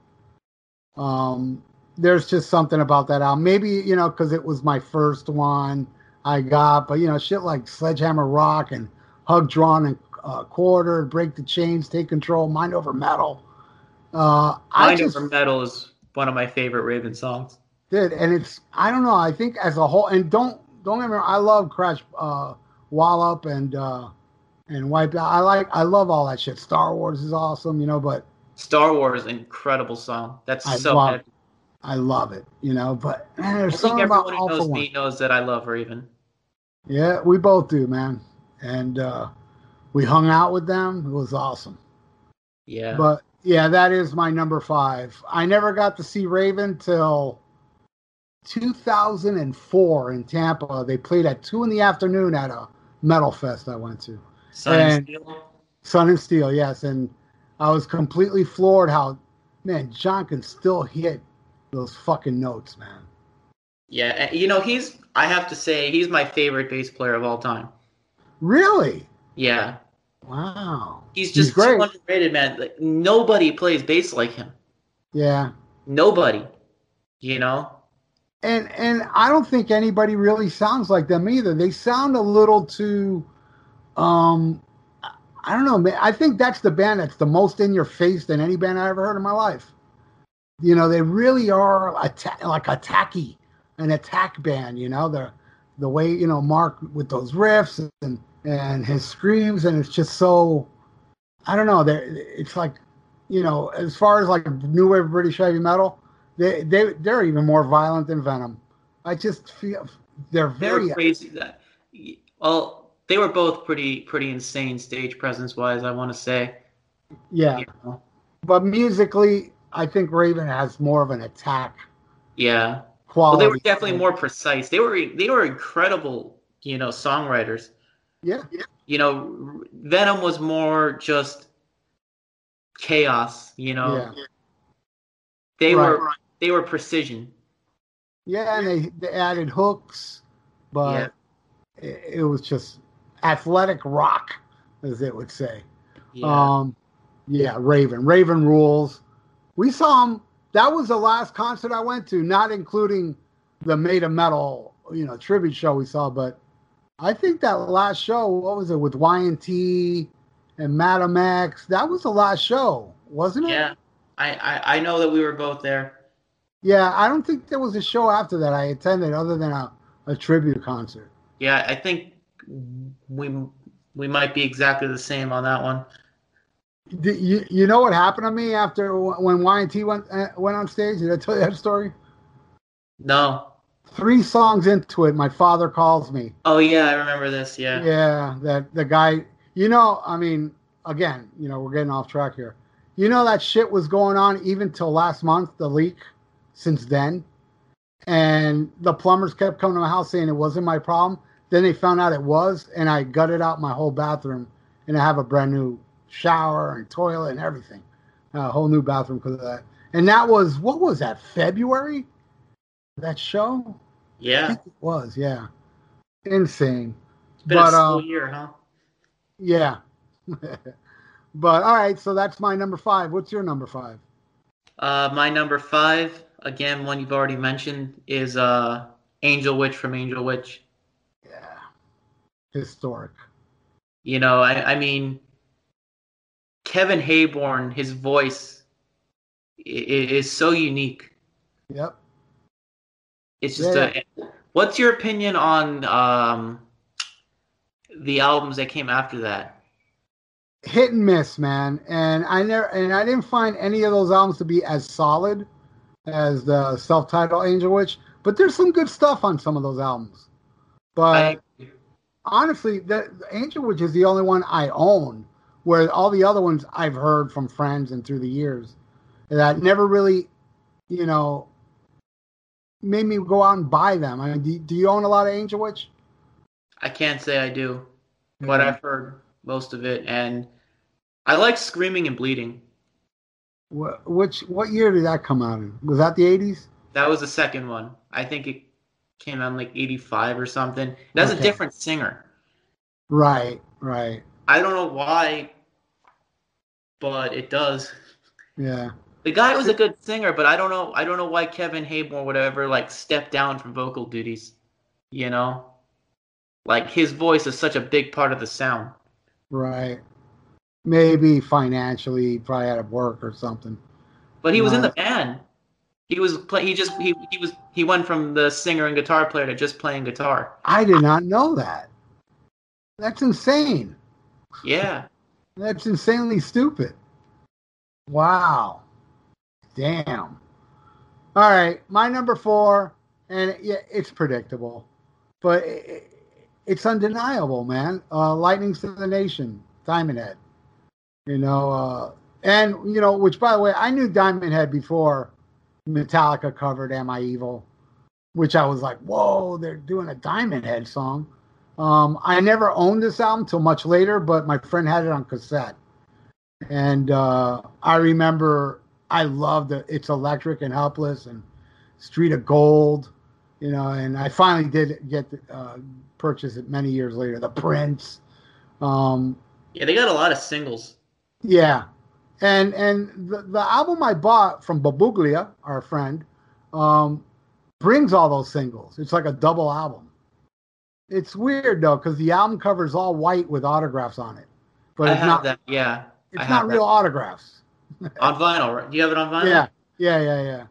Um, there's just something about that album. Maybe you know because it was my first one I got, but you know shit like Sledgehammer Rock and Hung, Drawn and uh, Quarter, Break the Chains, Take Control, Mind Over Metal. Uh, I Mind just Over Metal is one of my favorite Raven songs. did, and it's I don't know. I think as a whole, and don't don't get me wrong. I love Crash uh, Wallop and uh, and Wipe. I like I love all that shit. Star Wars is awesome, you know, but Star Wars, incredible song. That's I so love. I love it, you know. But man, I there's think something about all who for knows one. me knows that I love Raven. Yeah, we both do, man. And uh, we hung out with them. It was awesome. Yeah. But yeah, that is my number five. I never got to see Raven till 2004 in Tampa. They played at two in the afternoon at a metal fest I went to. Sun and and- Steel. Sun and Steel, yes. And I was completely floored how, man, John can still hit those fucking notes, man. Yeah, you know he's. I have to say he's my favorite bass player of all time. Really? Yeah, Wow. he's just great. too underrated, man. Like, nobody plays bass like him. Yeah. Nobody. You know. and and I don't think anybody really sounds like them either. They sound a little too, um, I don't know, man. I think that's the band that's the most in your face than any band I ever heard in my life. You know, they really are atta- like a tacky, an attack band. You know, the the way you know Mark with those riffs and and his screams, and it's just so. I don't know. It's like, you know, as far as like new wave British heavy metal, they they they're even more violent than Venom. I just feel they're They very crazy. That. Well, they were both pretty pretty insane stage presence wise. I want to say. yeah. Know? But musically, I think Raven has more of an attack Yeah. Well, quality. they were definitely more precise. They were they were incredible. You know, songwriters. Yeah, yeah, you know, Venom was more just chaos. You know, yeah, they Right. were they were precision. yeah. And they, they added hooks, but it, it was just athletic rock, as it would say. Yeah, Um, yeah, Raven. Raven rules. We saw him. That was the last concert I went to, not including the Made of Metal, you know, tribute show we saw. But I think that last show, what was it with Y&T and Madam X? That was the last show, wasn't it? yeah. I, I I know that we were both there. Yeah, I don't think there was a show after that I attended other than a, a tribute concert. Yeah, I think we we might be exactly the same on that one. You, you know what happened to me after when Y&T went uh, went on stage? Did I tell you that story? No. Three songs into it, my father calls me. Oh yeah, I remember this. Yeah. Yeah, that the guy. You know, I mean, again, you know, we're getting off track here. You know that shit was going on even till last month, the leak. Since then, and the plumbers kept coming to my house saying it wasn't my problem. Then they found out it was, and I gutted out my whole bathroom, and I have a brand new shower and toilet and everything, a whole new bathroom because of that. And that was what was that February? That show? I Yeah. think it was, yeah. Insane. It's been But, a slow uh, year, huh? Yeah. but all right, so that's my number five. What's your number five? Uh, my number five, again, one you've already mentioned, is uh, Angel Witch from Angel Witch. Yeah. historic. You know, I, I mean, Kevin Heybourne, his voice is so unique. Yep. It's just Yeah. a. What's your opinion on um, the albums that came after that? hit and miss, man. And I never and I didn't find any of those albums to be as solid as the self-titled Angel Witch, but there's some good stuff on some of those albums. But I, honestly, the Angel Witch is the only one I own, where all the other ones I've heard from friends and through the years that never really, you know, made me go out and buy them. I mean, do, do you own a lot of Angel Witch? I can't say I do, but I've heard most of it, and I like Screaming and Bleeding. Wh- which what year did that come out in? Was that the 80s? That was the second one. I think it came out in like 85 or something. That's Okay. a different singer. Right, right. I don't know why, but it does. Yeah. The guy was a good singer, but I don't know. I don't know why Kevin Heybourne would ever like step down from vocal duties. You know, like his voice is such a big part of the sound. Right. Maybe financially, probably had to work or something. But he was in the band. He was play. He just he he was he went from the singer and guitar player to just playing guitar. I did not know that. That's insane. Yeah. That's insanely stupid. Wow. Damn. All right, my number four, and yeah, it's predictable, but it, it's undeniable, man. Uh, Lightning to the Nations, Diamond Head. You know, uh, and you know, which by the way, I knew Diamond Head before Metallica covered "Am I Evil," which I was like, whoa, they're doing a Diamond Head song. Um, I never owned this album till much later, but my friend had it on cassette, and uh, I remember I loved it. It's electric and helpless, and Street of Gold, you know. And I finally did get uh, purchase it many years later. The Prince, um, Yeah, they got a lot of singles. yeah, and and the, the album I bought from Babuglia, our friend, um, brings all those singles. It's like a double album. It's weird though because the album cover is all white with autographs on it, but I it's not. that. Yeah. It's not have real that. autographs. on vinyl. Right? Do you have it on vinyl? Yeah, yeah, yeah, yeah.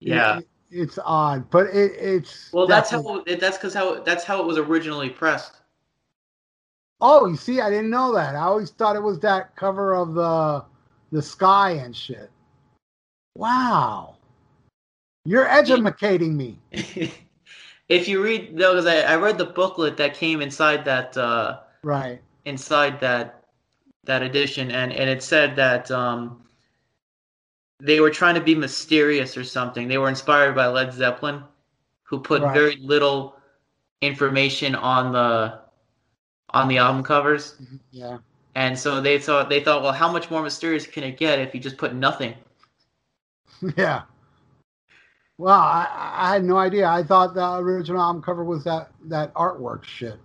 Yeah. It- it's odd, but it, it's Well, that's how. That's because how. That's how it was originally pressed. Oh, you see, I didn't know that. I always thought it was that cover of the the sky and shit. Wow, you're educating me. if you read, though, because I, I read the booklet that came inside that uh, Right. inside that that edition, and and it said that um, they were trying to be mysterious or something. They were inspired by Led Zeppelin, who put Right. very little information on the on the album covers. Yeah. And so they thought they thought, well, how much more mysterious can it get if you just put nothing? Yeah. Well, I, I had no idea. I thought the original album cover was that that artwork shit.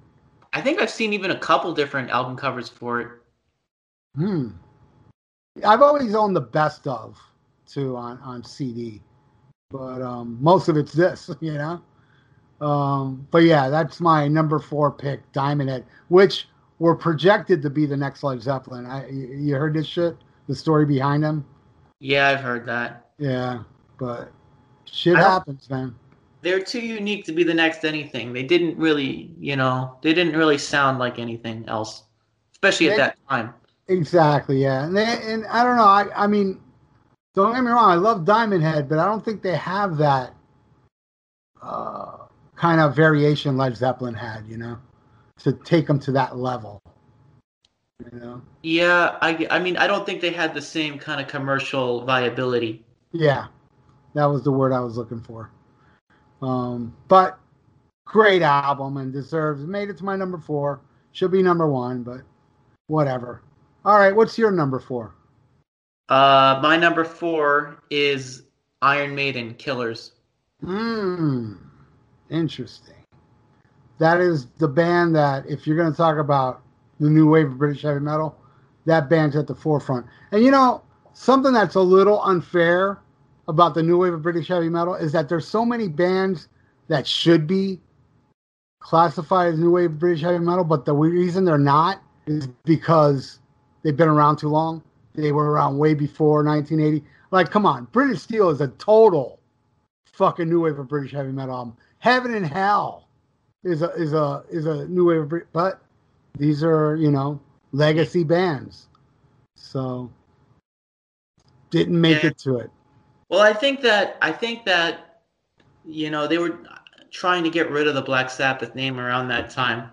I think I've seen even a couple different album covers for it. Hmm. I've always owned the best of too on on CD, but um, most of it's this, you know. Um, but yeah, that's my number four pick, Diamond Head, which were projected to be the next Led Zeppelin. I, you you heard this shit? The story behind them? Yeah, I've heard that. Yeah, but shit happens, man. They're too unique to be the next anything. They didn't really, you know, they didn't really sound like anything else, especially at They- that time. Exactly, yeah. And, they, and I don't know. I, I mean, don't get me wrong. I love Diamond Head, but I don't think they have that uh, kind of variation Led Zeppelin had. You know, to take them to that level. You know. Yeah, I, I mean, I don't think they had the same kind of commercial viability. Yeah, that was the word I was looking for. Um, but great album and deserves made it to my number four. Should be number one, but whatever. All right, what's your number four? Uh, my number four is Iron Maiden, Killers. Hmm. Interesting. That is the band that, if you're going to talk about the new wave of British heavy metal, that band's at the forefront. And you know, something that's a little unfair about the new wave of British heavy metal is that there's so many bands that should be classified as new wave British heavy metal, but the reason they're not is because they've been around too long. They were around way before 1980. Like, come on, British Steel is a total fucking new wave of British heavy metal album. Heaven and Hell is a is a is a new wave of Brit- but these are you know legacy bands, so didn't make Yeah. it to it. Well, I think that I think that you know they were trying to get rid of the Black Sabbath name around that time.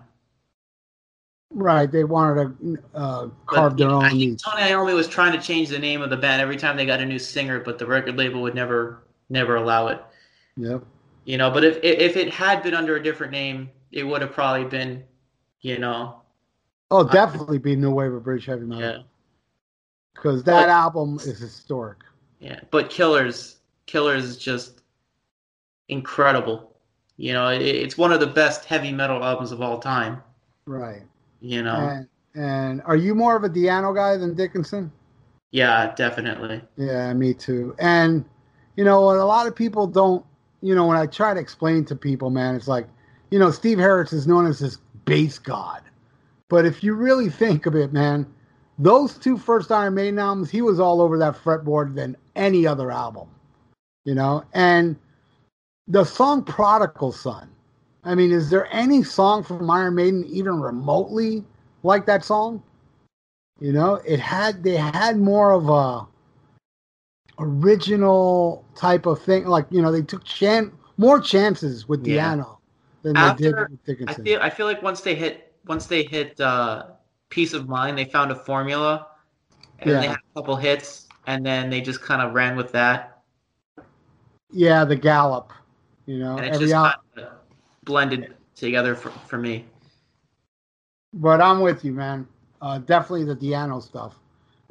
Right, they wanted to uh, carve you their know, own I think. Tony Iommi was trying to change the name of the band every time they got a new singer, but the record label would never never allow it. Yep. You know, but if if it had been under a different name, it would have probably been, you know, Oh, definitely be new wave of British heavy Metal. yeah, because that But- album is historic. Yeah. But Killers, Killers is just incredible. You know, it, it's one of the best heavy metal albums of all time. Right. You know, And, and are you more of a Di'Anno guy than Dickinson? yeah, definitely. Yeah, me too. And you know what? A lot of people don't. You know, when I try to explain to people, man, it's like, you know, Steve Harris is known as this bass god, but if you really think of it, man, those two first Iron Maiden albums, he was all over that fretboard than any other album. You know, and the song "Prodigal Son." I mean, is there any song from Iron Maiden even remotely like that song? You know, it had they had more of a original type of thing. Like you know, they took chan- more chances with Yeah. Di'Anno than they After- did with I feel I feel like once they hit once they hit uh, Piece of Mind, they found a formula, and they had a couple hits, and then they just kind of ran with that, yeah, the Gallop. You know, and it just al- kind of blended together for, for me. but I'm with you, man. Uh, definitely the Di'Anno stuff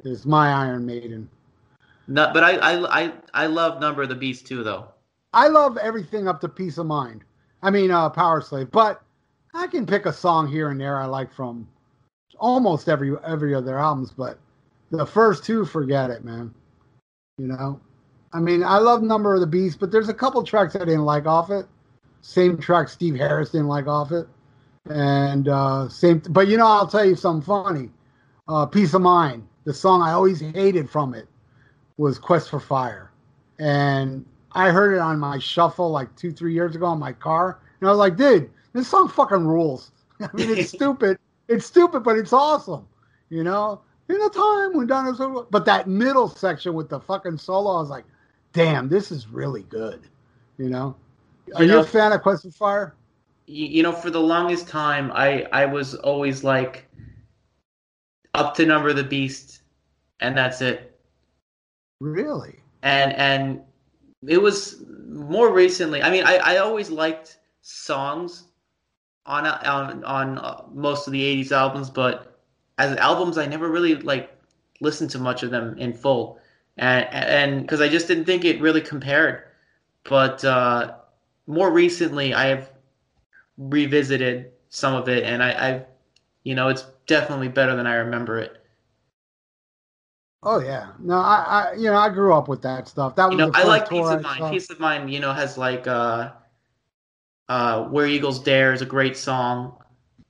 is my Iron Maiden. No, but I, I I I love Number of the Beast too, though. I love everything up to Piece of Mind. I mean, uh, Powerslave, but I can pick a song here and there I like from almost every every other albums. But the first two, forget it, man. You know, I mean, I love Number of the Beast, but there's a couple tracks I didn't like off it. Same track Steve Harris didn't like off it, and uh, same. But you know, I'll tell you something funny. Uh, Piece of Mind, the song I always hated from it was Quest for Fire, and I heard it on my shuffle like two, three years ago on my car, and I was like, dude, this song fucking rules. I mean, it's stupid. It's stupid, but it's awesome. You know, in a time when dinosaurs. But that middle section with the fucking solo, I was like, damn, this is really good. You know, are You you, a fan of Quest for Fire? You, you know, for the longest time, I I was always like up to Number the Beast, and that's it. Really? and and it was more recently. I mean, I, I always liked songs on on on uh, most of the '80s albums, but as albums, I never really like listened to much of them in full, and and because I just didn't think it really compared. But uh, more recently, I have revisited some of it, and I, I, you know, it's definitely better than I remember it. Oh yeah. No, I, I, you know, I grew up with that stuff. That was you know, I like Piece of Mind. Piece of Mind, you know, has like uh, uh, Where Eagles Dare is a great song,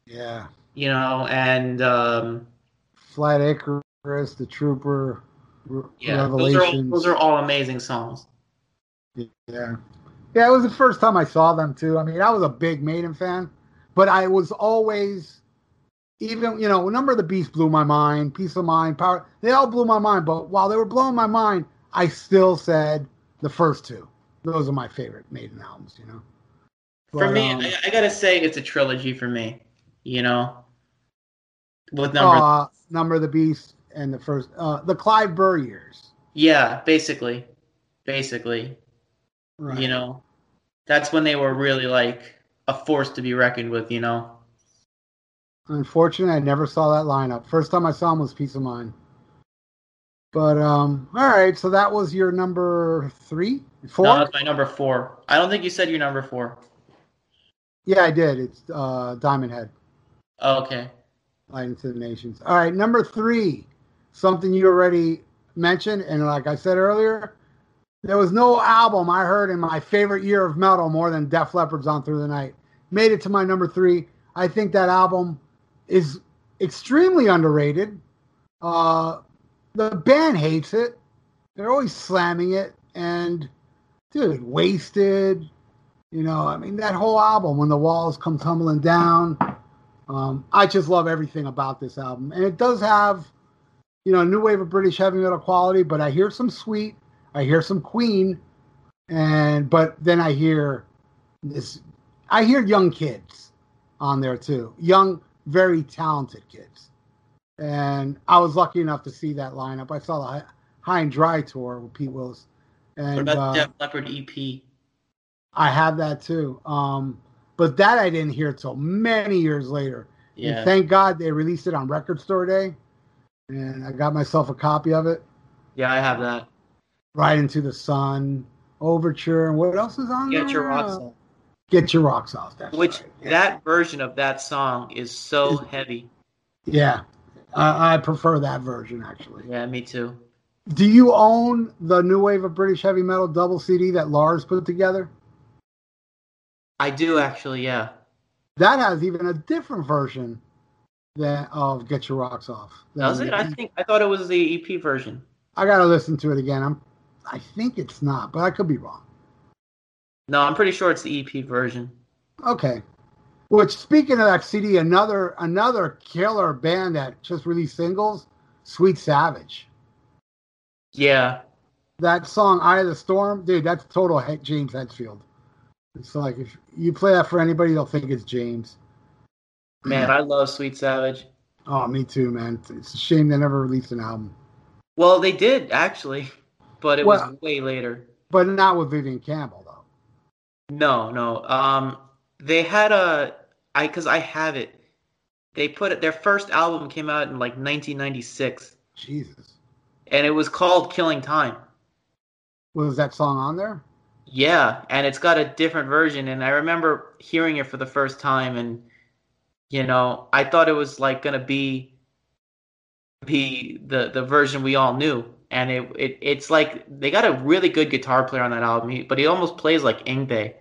Yeah. you know, and um, Flight of Icarus, The Trooper, Re- yeah, those are all, those are all amazing songs. Yeah. Yeah, it was the first time I saw them too. I mean, I was a big Maiden fan, but I was always even, you know, Number of the Beast blew my mind, Piece of Mind, Power, they all blew my mind, but while they were blowing my mind, I still said the first two. Those are my favorite Maiden albums, you know. For But, me, um, I, I gotta say, it's a trilogy for me. You know, with number, uh, Number of the Beast and the first uh the Clive Burr years. yeah, basically, basically, Right. you know, that's when they were really like a force to be reckoned with. You know, Unfortunately, I never saw that lineup. First time I saw him was Piece of Mind. But um, all right. So that was your number three, four. no, that's my number four. I don't think you said your number four. Yeah, I did. It's uh, Diamond Head, Oh, okay. Lightning to the Nations. All right, number three, something you already mentioned, and like I said earlier, there was no album I heard in my favorite year of metal more than Def Leppard's "On Through the Night." made it to my number three. I think that album is extremely underrated. Uh, the band hates it. They're always slamming it. And, dude, Wasted, you know, I mean, that whole album, When the Walls Come Tumbling Down, um, I just love everything about this album. And it does have, you know, a new wave of British heavy metal quality, but I hear some Sweet, I hear some Queen, and, but then I hear this, I hear young kids on there too. Young, very talented kids. And I was lucky enough to see that lineup. I saw the High, and Dry tour with Pete. What And about uh, Def Leppard EP? I have that too. Um, but that I didn't hear till many years later. Yeah. And thank God they released it on Record Store Day. And I got myself a copy of it. Yeah, I have that. Ride into the Sun, Overture, and what else is on there? Get your rocks off. Get your rocks off. That's Which right. Yeah. that version of that song is so heavy. Yeah, I, I prefer that version actually. Yeah, me too. Do you own the new wave of British heavy metal double CD that Lars put together? I do actually. Yeah. That has even a different version than of Get Your Rocks Off. Does it? I think I thought it was the EP version. I gotta listen to it again. I'm, I think it's not, but I could be wrong. No, I'm pretty sure it's the EP version. Okay. Which, speaking of that CD, another another killer band that just released singles, Sweet Savage. Yeah. That song "Eye of the Storm," dude, that's total James Hetfield. It's like if you play that for anybody, they'll think it's James. Man, I love Sweet Savage. Oh, me too, man. It's- a shame they never released an album, Well, they did actually, but it Well- was way later. but not with Vivian Campbell though. No, no. Um, they had a I because I have it. They put it. Their first album came out in like 1996, Jesus, and it was called Killing Time. was that song on there? Yeah, and it's got a different version, and I remember hearing it for the first time, and you know, I thought it was like gonna be be the the version we all knew, and it, it it's like they got a really good guitar player on that album, but he almost plays like Yngwie.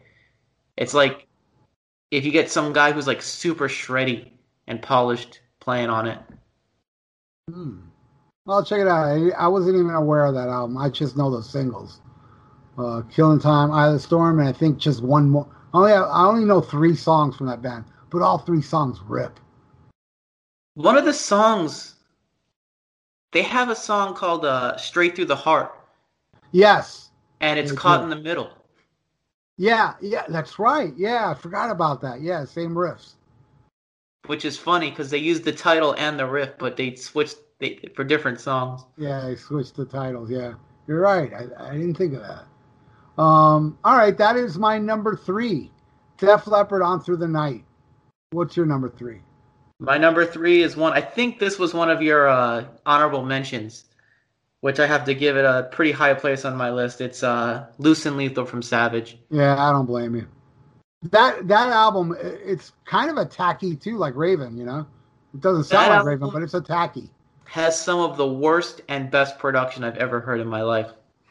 It's like if you get some guy who's like super shreddy and polished playing on it. Hmm. Well, check it out. I, I wasn't even aware of that album. I just know the singles. Uh, Killing Time, Eye of the Storm, and I think just one more. I only, have, I only know three songs from that band, but all three songs rip. One of the songs they have a song called uh, "Straight Through the Heart," Yes. and it's caught in the middle. Yeah, yeah, that's right. Yeah, I forgot about that. Yeah, same riffs. which is funny because they used the title and the riff, but they switched they, for different songs. Yeah, I switched the titles. Yeah, you're right. I, I didn't think of that. Um, all right, that is my number three. Def Leppard on through the night. What's your number three? My number three is one. I think this was one of your uh, honorable mentions, which I have to give it a pretty high place on my list. It's uh, "Loose and Lethal" from Savage. Yeah, I don't blame you. That that album, it's kind of a tacky too, like Raven. You know, it doesn't sound That like Raven, but it's a tacky. Has some of the worst and best production I've ever heard in my life.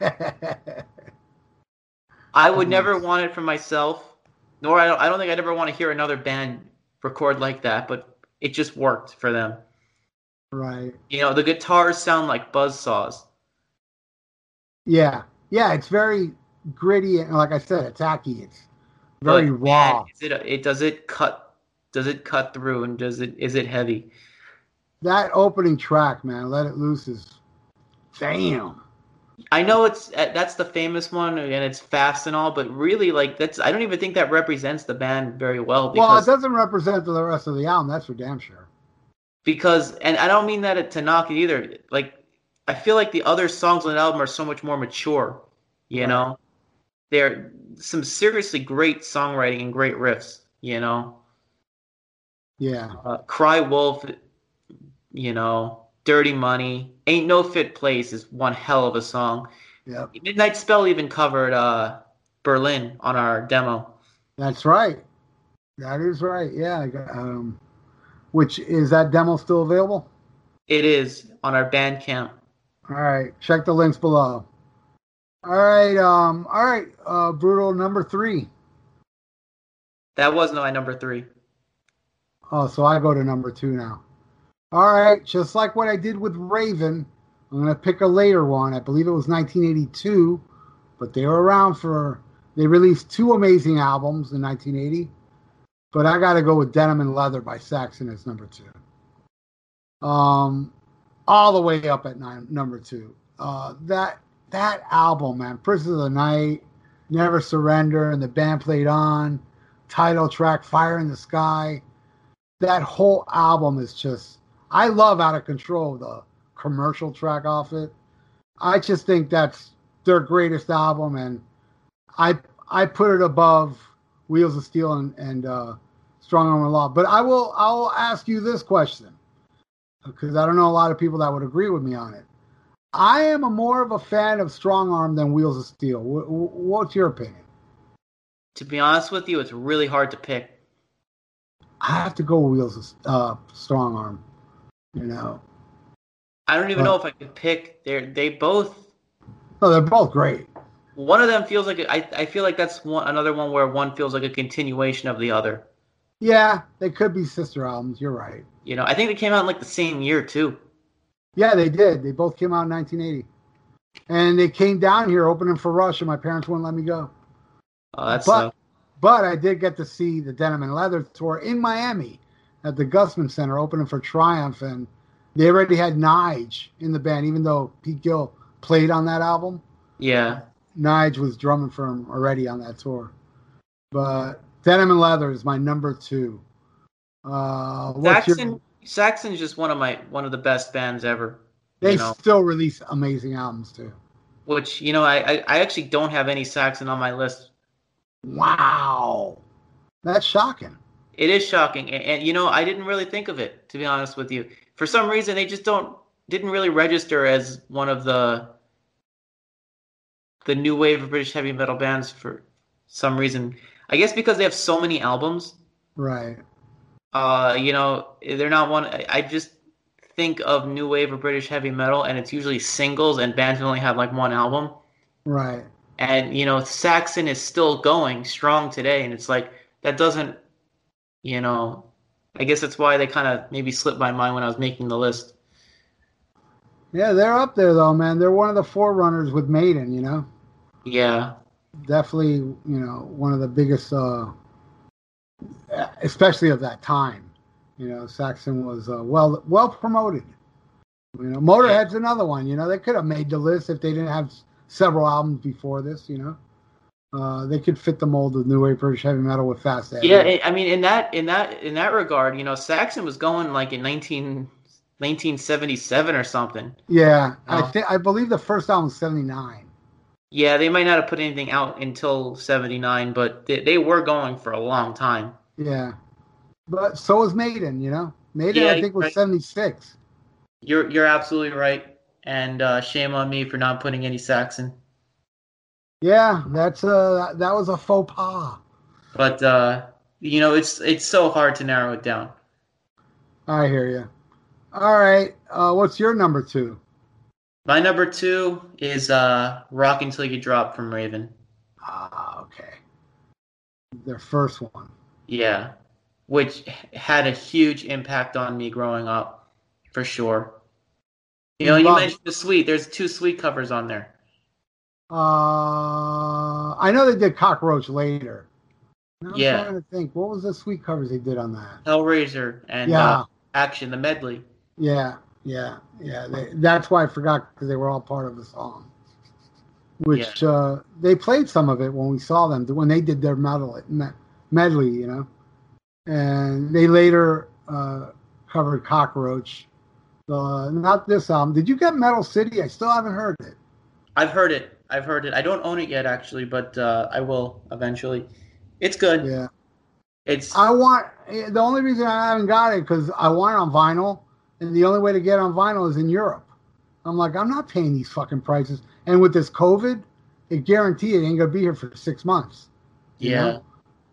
I would never want it for myself, nor I don't, I don't think I'd ever want to hear another band record like that. But it just worked for them. right. You know, the guitars sound like buzz saws. Yeah, yeah. It's very gritty and, like I said, it's tacky. It's very But, raw. man, is it, it does it cut does it cut through and does it is it heavy? That opening track, man, "Let It Loose" is damn. I know it's uh, that's the famous one and it's fast and all, but really like that's I don't even think that represents the band very well Well, it doesn't represent the rest of the album. That's for damn sure. because and I don't mean that to knock it either. Like I feel like the other songs on the album are so much more mature. You Right. know, they're some seriously great songwriting and great riffs. You know, Yeah, uh, Cry Wolf, you know, Dirty Money, Ain't No Fit Place is one hell of a song. yep. Midnight Spell even covered uh, Berlin on our demo. That's right. That is right. Yeah. Um, which is that demo still available? It is on our Bandcamp. All right. Check the links below. All right. Um. All right. Uh. Brutal number three. That was my number three. Oh, so I go to number two now. All right, just like what I did with Raven, I'm going to pick a later one. I believe it was 1982, but they were around for. They released two amazing albums in 1980, but I got to go with Denim and Leather by Saxon as number two. Um, all the way up at nine, number two. Uh, that that album, man, Princess of the Night, Never Surrender, and the band played on. Title track, Fire in the Sky. That whole album is just. I love Out of Control, the commercial track off it. I just think that's their greatest album, and I I put it above Wheels of Steel and, and uh, Strong Arm Law. But I will I will ask you this question because I don't know a lot of people that would agree with me on it. I am a more of a fan of Strong Arm than Wheels of Steel. W- w- what's your opinion? To be honest with you, it's really hard to pick. I have to go Wheels of uh, Strong Arm. You know, I don't even know if I could pick. They're they both. no, they're both great. One of them feels like a, I I feel like that's one another one where one feels like a continuation of the other. Yeah, they could be sister albums. You're right. You know, I think they came out in like the same year too. Yeah, they did. They both came out in 1980, and they came down here opening for Rush, and my parents wouldn't let me go. Oh, that's But- uh, But I did get to see the Denim and Leather tour in Miami at the Gusman Center opening for Triumph, and they already had Nige in the band, even though Pete Gill played on that album. yeah. Nige was drumming for him already on that tour. But Denim and Leather is my number two. Uh, what's your- Saxon's just one of my one of the best bands ever. they you know. still release amazing albums too. Which you know, I, I I actually don't have any Saxon on my list. Wow, that's shocking. It is shocking, and, and you know, I didn't really think of it to be honest with you. For some reason, they just don't didn't really register as one of the the new wave of British heavy metal bands for some reason. I guess because they have so many albums. Right. Uh, you know, they're not one. I I just think of new wave of British heavy metal, and it's usually singles, and bands only have like one album. Right. and you know Saxon is still going strong today, and it's like that doesn't, you know, I guess that's why they kind of maybe slipped my mind when I was making the list. Yeah, they're up there though, man. They're one of the forerunners with Maiden, you know. Yeah, Definitely, you know, one of the biggest uh especially of that time. You know, Saxon was uh, well well promoted. You know, Motorhead's another one, you know. They could have made the list if they didn't have several albums before this, you know. Uh, they could fit the mold of new wave British heavy metal with fast yeah. I- mean, in that in that in that regard, you know, Saxon was going like in 19, 1977 or something. Yeah, I Oh. think I believe the first album was seventy nine. Yeah, they might not have put anything out until seventy nine, but they, they were going for a long time. Yeah, but so was Maiden. You know, Maiden Yeah, I think was right. seventy six. You're you're absolutely right, and uh, shame on me for not putting any Saxon. Yeah, that's uh that was a faux pas. But uh, you know, it's it's so hard to narrow it down. I hear you. All right, uh, what's your number two? My number two is uh, "Rock Until You Drop" from Raven. Ah, okay. Their first one. Yeah, which had a huge impact on me growing up, for sure. You know, you mentioned the Sweet. There's two Sweet covers on there. Uh, I know they did Cockroach later. I'm Yeah. trying to think. What was the sweet covers they did on that? Hellraiser and yeah, uh, Action, the medley. yeah, yeah, yeah. They, that's why I forgot because they were all part of the song. Which uh, they played some of it when we saw them when they did their medley, medley, you know. And they later uh, covered Cockroach. Uh, not this album. Did you get Metal City? I still haven't heard it. I've heard it. I've heard it. I don't own it yet, actually, but uh, I will eventually. It's good. Yeah. It's I want the only reason I haven't got it because I want it on vinyl, and the only way to get it on vinyl is in Europe. I'm like, I'm not paying these fucking prices, and with this COVID, it guarantee it ain't gonna be here for six months. yeah. know?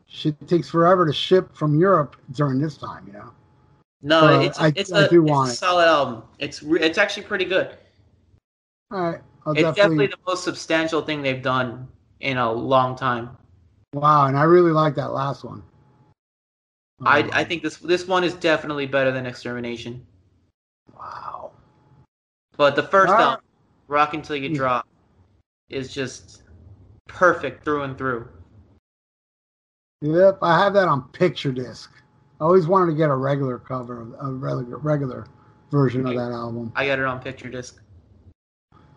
Shit takes forever to ship from Europe during this time, you know. No, So it's I- it's I a do it's want a it. solid album. It's re- it's actually pretty good. All right, I'll It's definitely definitely, the most substantial thing they've done in a long time. wow, and I really like that last one. I Um, I think this this one is definitely better than Extermination. wow. But the first Ah. album, Rock Until You Drop, is just perfect through and through. Yep, I have that on picture disc. I always wanted to get a regular cover, a regular regular version of that album. I got it on picture disc.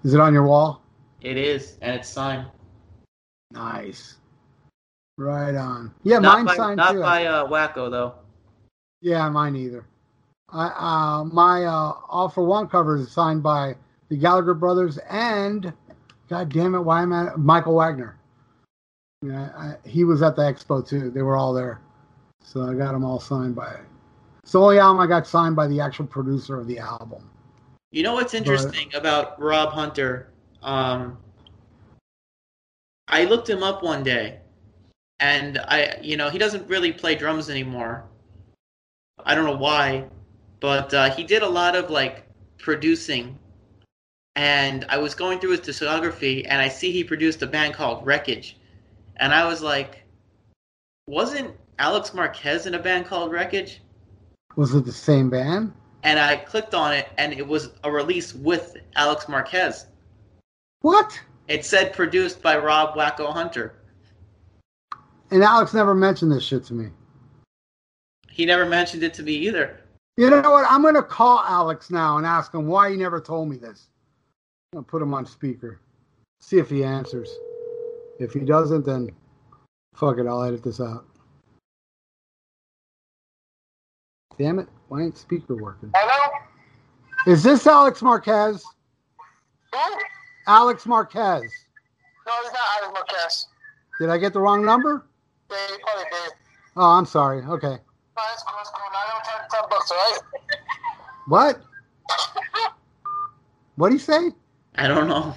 Is it on your wall? It is, and it's signed. Nice. Right on. Yeah, not mine by, signed not too. Not by uh, Wacko though. Yeah, mine either. I uh, my uh, All for One cover is signed by the Gallagher brothers and, God damn it, why am I Michael Wagener? Yeah, I, he was at the expo too. They were all there, so I got them all signed by. It's the only album I got signed by the actual producer of the album. You know what's interesting about Rob Hunter? Um, I looked him up one day, and I, you know, he doesn't really play drums anymore. I don't know why, but uh, he did a lot of like producing. And I was going through his discography, and I see he produced a band called Wreckage, and I was like, wasn't Alex Marquez in a band called Wreckage? Was it the same band? And I clicked on it, and it was a release with Alex Marquez. What? It said produced by Rob Wacko Hunter. And Alex never mentioned this shit to me. He never mentioned it to me either. You know what? I'm gonna call Alex now and ask him why he never told me this. I'm gonna put him on speaker. See if he answers. If he doesn't, then fuck it, I'll edit this out. Damn it, why ain't speaker working? Hello? Is this Alex Marquez? Who? Alex Marquez. No, it's not Alex Marquez. Did I get the wrong number? Yeah, you probably did. Oh, I'm sorry. Okay. No, it's cool, it's cool. Now I don't turn ten bucks, alright? What? What'd he say? I don't know.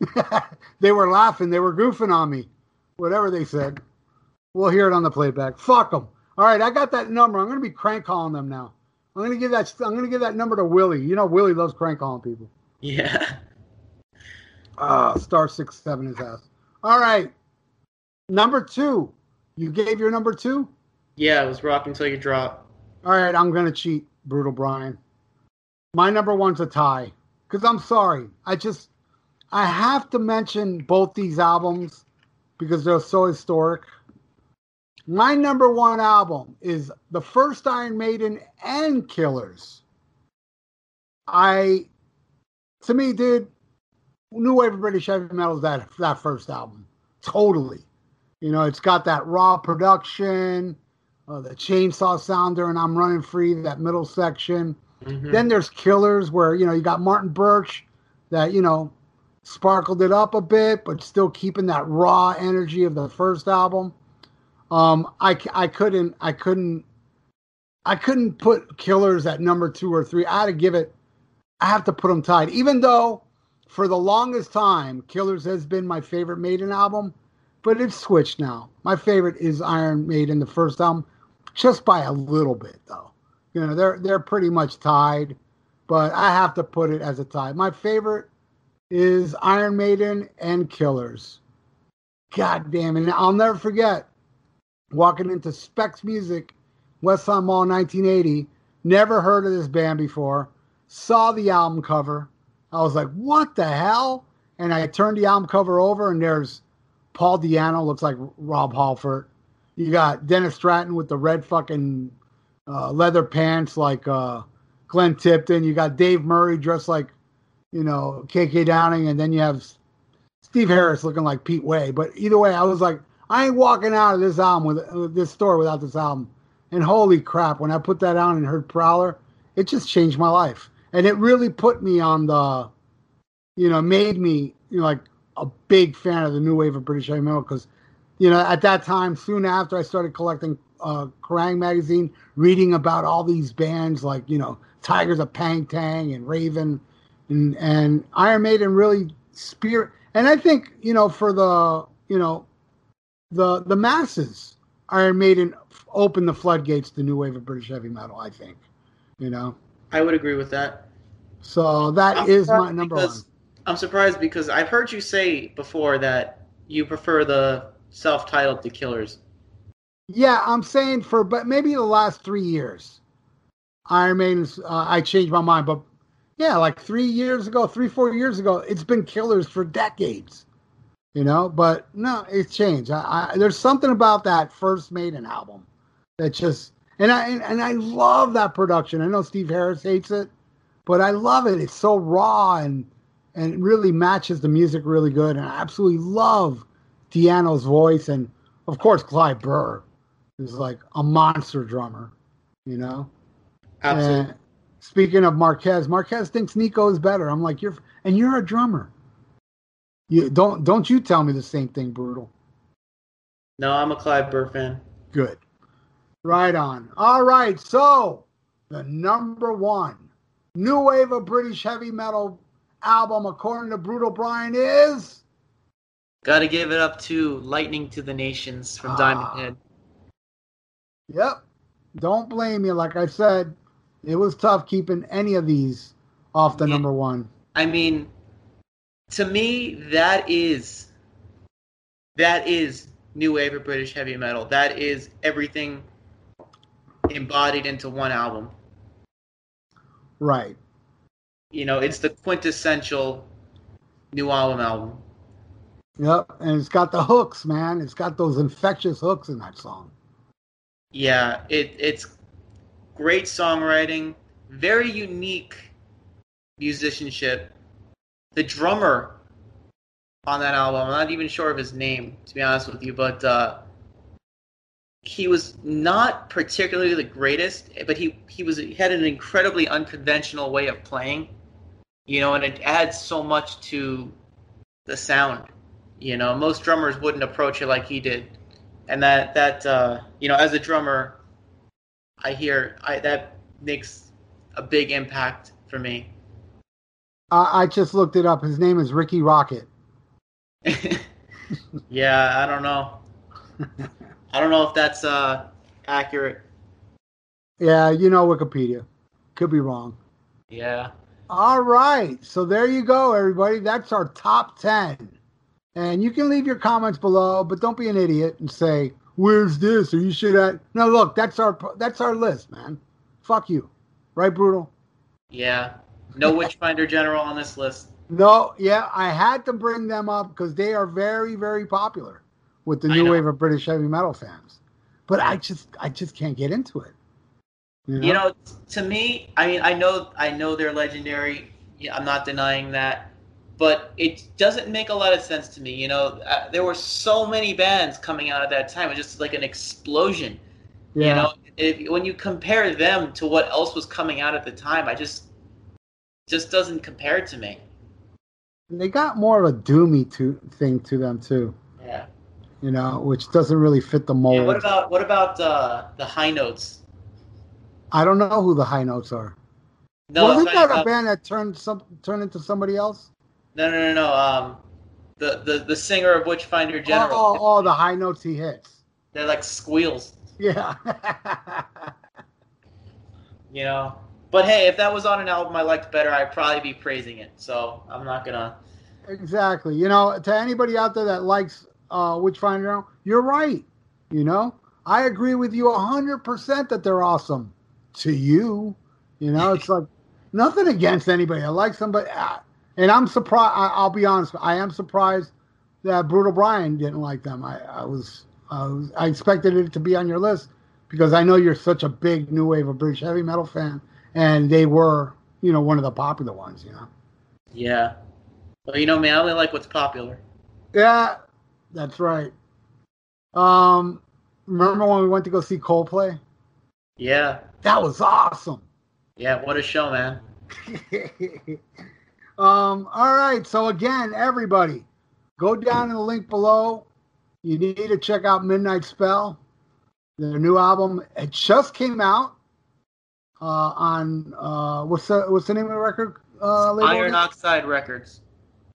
they were laughing. They were goofing on me. Whatever they said. We'll hear it on the playback. Fuck them. All right, I got that number. I'm going to be crank calling them now. I'm going to give that. I'm going to give that number to Willie. You know, Willie loves crank calling people. Yeah. Uh, star six seven his ass. All right, number two. You gave your number two. Yeah, it was Rock Until You Drop. All right, I'm going to cheat, brutal Brian. My number one's a tie. Because I'm sorry. I just, I have to mention both these albums because they're so historic. My number one album is the first Iron Maiden and Killers. I, to me, dude, New Wave of British Heavy Metal is that, that first album. Totally. You know, it's got that raw production uh, the chainsaw sounder and I'm running free that middle section. Mhm. Then there's killers where you know you got Martin Birch that you know sparkled it up a bit, but still keeping that raw energy of the first album. Um, I I couldn't I couldn't I couldn't put Killers at number two or three. I had to give it. I have to put them tied, even though for the longest time Killers has been my favorite Maiden album, but it's switched now. My favorite is Iron Maiden, the first album, just by a little bit though. You know, they're they're pretty much tied, but I have to put it as a tie. My favorite is Iron Maiden and Killers. God damn it. I'll never forget walking into Specs Music, West Westside Mall 1980. Never heard of this band before. Saw the album cover. I was like, what the hell? And I turned the album cover over, and there's Paul Di'Anno, looks like Rob Halford. You got Dennis Stratton with the red fucking uh, leather pants like uh, Glenn Tipton. You got Dave Murray dressed like, you know, KK Downing. And then you have Steve Harris looking like Pete Way. But either way, I was like, I ain't walking out of this album with, with this store without this album. And holy crap, when I put that on and heard Prowler, it just changed my life. And it really put me on the, you know, made me, you know, like a big fan of the new wave of British heavy metal because, you know, at that time, soon after I started collecting uh, Kerrang magazine, reading about all these bands like, you know, Tygers of Pan Tang and Raven and, and Iron Maiden really spirit. And I think, you know, for the, you know, the the masses, Iron Maiden opened the floodgates to new wave of British heavy metal, I think, you know. I would agree with that. So that I'm is my number one. I'm surprised because I've heard you say before that you prefer the self-titled The Killers. Yeah, I'm saying for but maybe the last three years, Iron Maiden's. Uh, I changed my mind, but yeah, like three years ago, three four years ago, it's been killers for decades. You know, but no, it's changed. I, I, there's something about that first Maiden album that just and I and, and I love that production. I know Steve Harris hates it, but I love it. It's so raw and and it really matches the music really good. And I absolutely love Di'Anno's voice and of course Clive Burr is like a monster drummer, you know. Absolutely. And speaking of Marquez, Marquez thinks Nicko is better. I'm like, you're and you're a drummer. You don't don't you tell me the same thing, brutal. No, I'm a Clive Burr fan. Good. Right on. All right, so the number one new wave of British heavy metal album, according to Brutal Brian, is Got to give it up to Lightning to the Nations from Ah. Diamond Head. Yep. Don't blame you. Like I said, it was tough keeping any of these off the Yeah. number one. I mean, to me, that is that is new wave of British heavy metal. That is everything embodied into one album. Right. You know, it's the quintessential new album album. Yep. And it's got the hooks, man. It's got those infectious hooks in that song. Yeah, it it's great songwriting, very unique musicianship. The drummer on that album, I'm not even sure of his name to be honest with you, but uh, he was not particularly the greatest, but he he was he had an incredibly unconventional way of playing, you know, and it adds so much to the sound. You know, most drummers wouldn't approach it like he did and that that uh, you know as a drummer i hear i that makes a big impact for me I, I just looked it up. His name is Ricky Rocket. yeah i don't know i don't know if that's uh accurate Yeah, you know Wikipedia. Could be wrong. yeah All right. So there you go, everybody. That's our top 10. And you can leave your comments below, but don't be an idiot and say, "Where's this?" or "You should have." No, look, that's our that's our list, man. Fuck you, right, brutal? yeah no witchfinder general on this list No, yeah, I had to bring them up because they are very, very popular with the I new know. wave of British heavy metal fans. But I just, I just can't get into it. You know? you know to me i mean i know i know they're legendary i'm not denying that but it doesn't make a lot of sense to me you know uh, there were so many bands coming out at that time it was just like an explosion yeah. You know, if, when you compare them to what else was coming out at the time, I just just doesn't compare to me. they got more of a doomy to, thing to them too. Yeah. You know, which doesn't really fit the mold. And what about what about uh, the high notes? I don't know who the high notes are. No, Wasn't that talking a band that turned some turned into somebody else? no, no, no, no. Um, the the the singer of Witchfinder General. Oh, oh, oh, the high notes he hits. They're like squeals, Yeah. you know. But hey, if that was on an album I liked better, I'd probably be praising it. So I'm not gonna. exactly. You know, to anybody out there that likes uh Witchfinder, you're right. You know, I agree with you hundred percent that they're awesome. To you, you know, it's like nothing against anybody. I like somebody, uh, and I'm surprised. I, I'll be honest. I am surprised that Brutal Brian didn't like them. I, I was, I was, I expected it to be on your list because I know you're such a big new wave of British heavy metal fan, and they were, you know, one of the popular ones. You know. Yeah. Well, you know me. I only like what's popular. Yeah, that's right. Um, remember when we went to go see Coldplay? Yeah. That was awesome. Yeah. What a show, man. um, all right. So again, everybody, go down in the link below. You need to check out Midnight Spell, their new album. It just came out on uh, what's the what's the name of the record? Uh, label Iron? Oxide Records.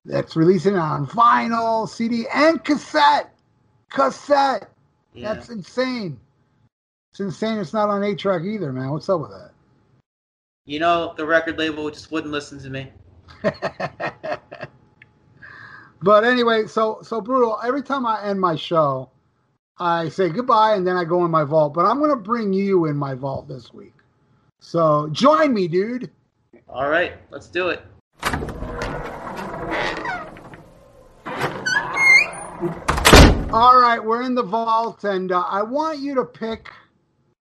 That's releasing it on vinyl, CD, and cassette. Cassette. Yeah. That's insane. It's insane. It's not on eight track either, man. What's up with that? You know, the record label just wouldn't listen to me. but anyway, so so brutal. Every time I end my show, I say goodbye and then I go in my vault. But I'm going to bring you in my vault this week. So join me, dude. All right, let's do it. All right, we're in the vault, and uh, I want you to pick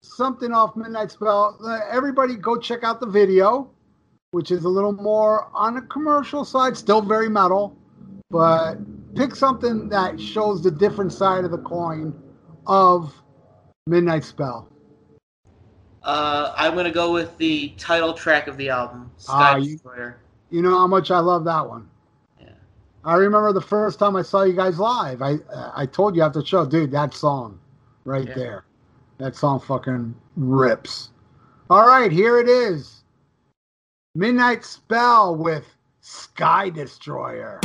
something off Midnight Spell. Uh, everybody, go check out the video, which is a little more on the commercial side, still very metal, but pick something that shows the different side of the coin of Midnight Spell. Uh, I'm gonna go with the title track of the album, Ah, Sky you- Destroyer. You know how much I love that one. Yeah. I remember the first time I saw you guys live. I I told you after the show, dude, that song right Yeah. there. That song fucking rips. All right, here it is. Midnight Spell with Sky Destroyer.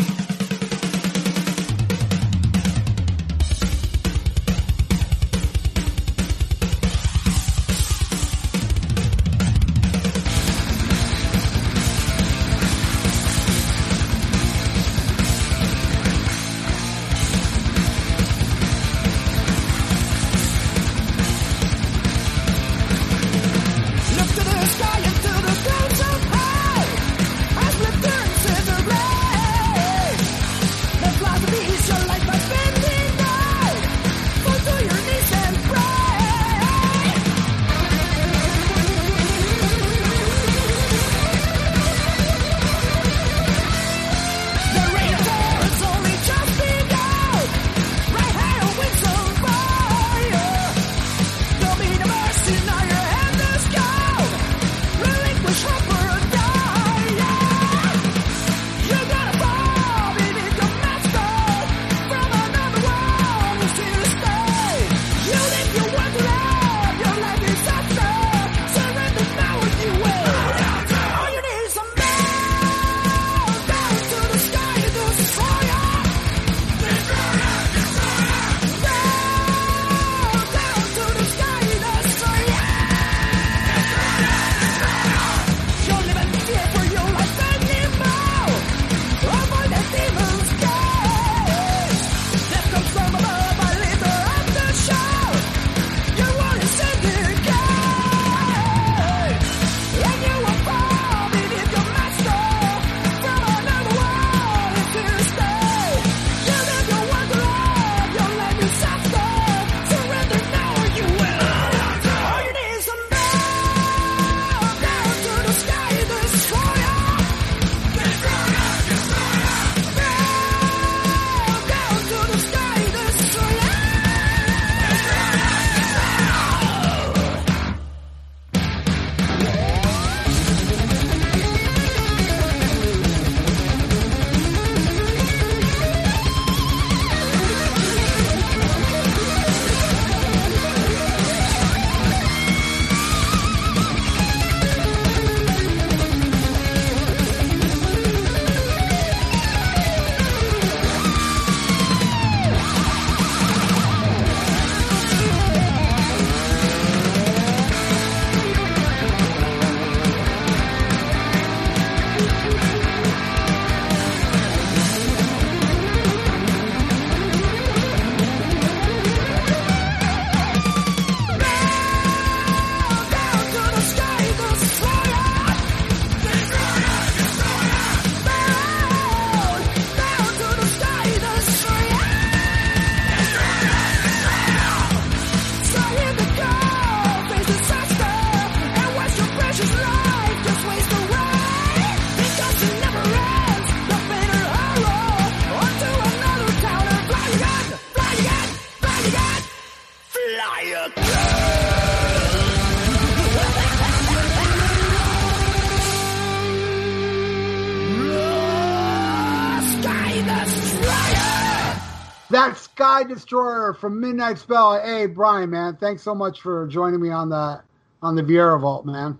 Sky Destroyer from Midnight Spell. Hey, Brian, man, thanks so much for joining me on the on the Viera Vault, man.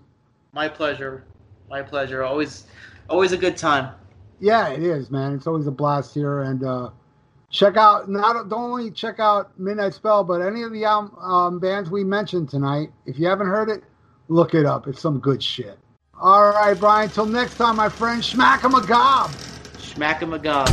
My pleasure. My pleasure. Always, always a good time. Yeah, it is, man. It's always a blast here, and uh, check out not don't only check out Midnight Spell, but any of the um, um, bands we mentioned tonight. If you haven't heard it, look it up. It's some good shit. All right, Brian. Till next time, my friend. Schmack 'em a gob. Schmack 'em a gob.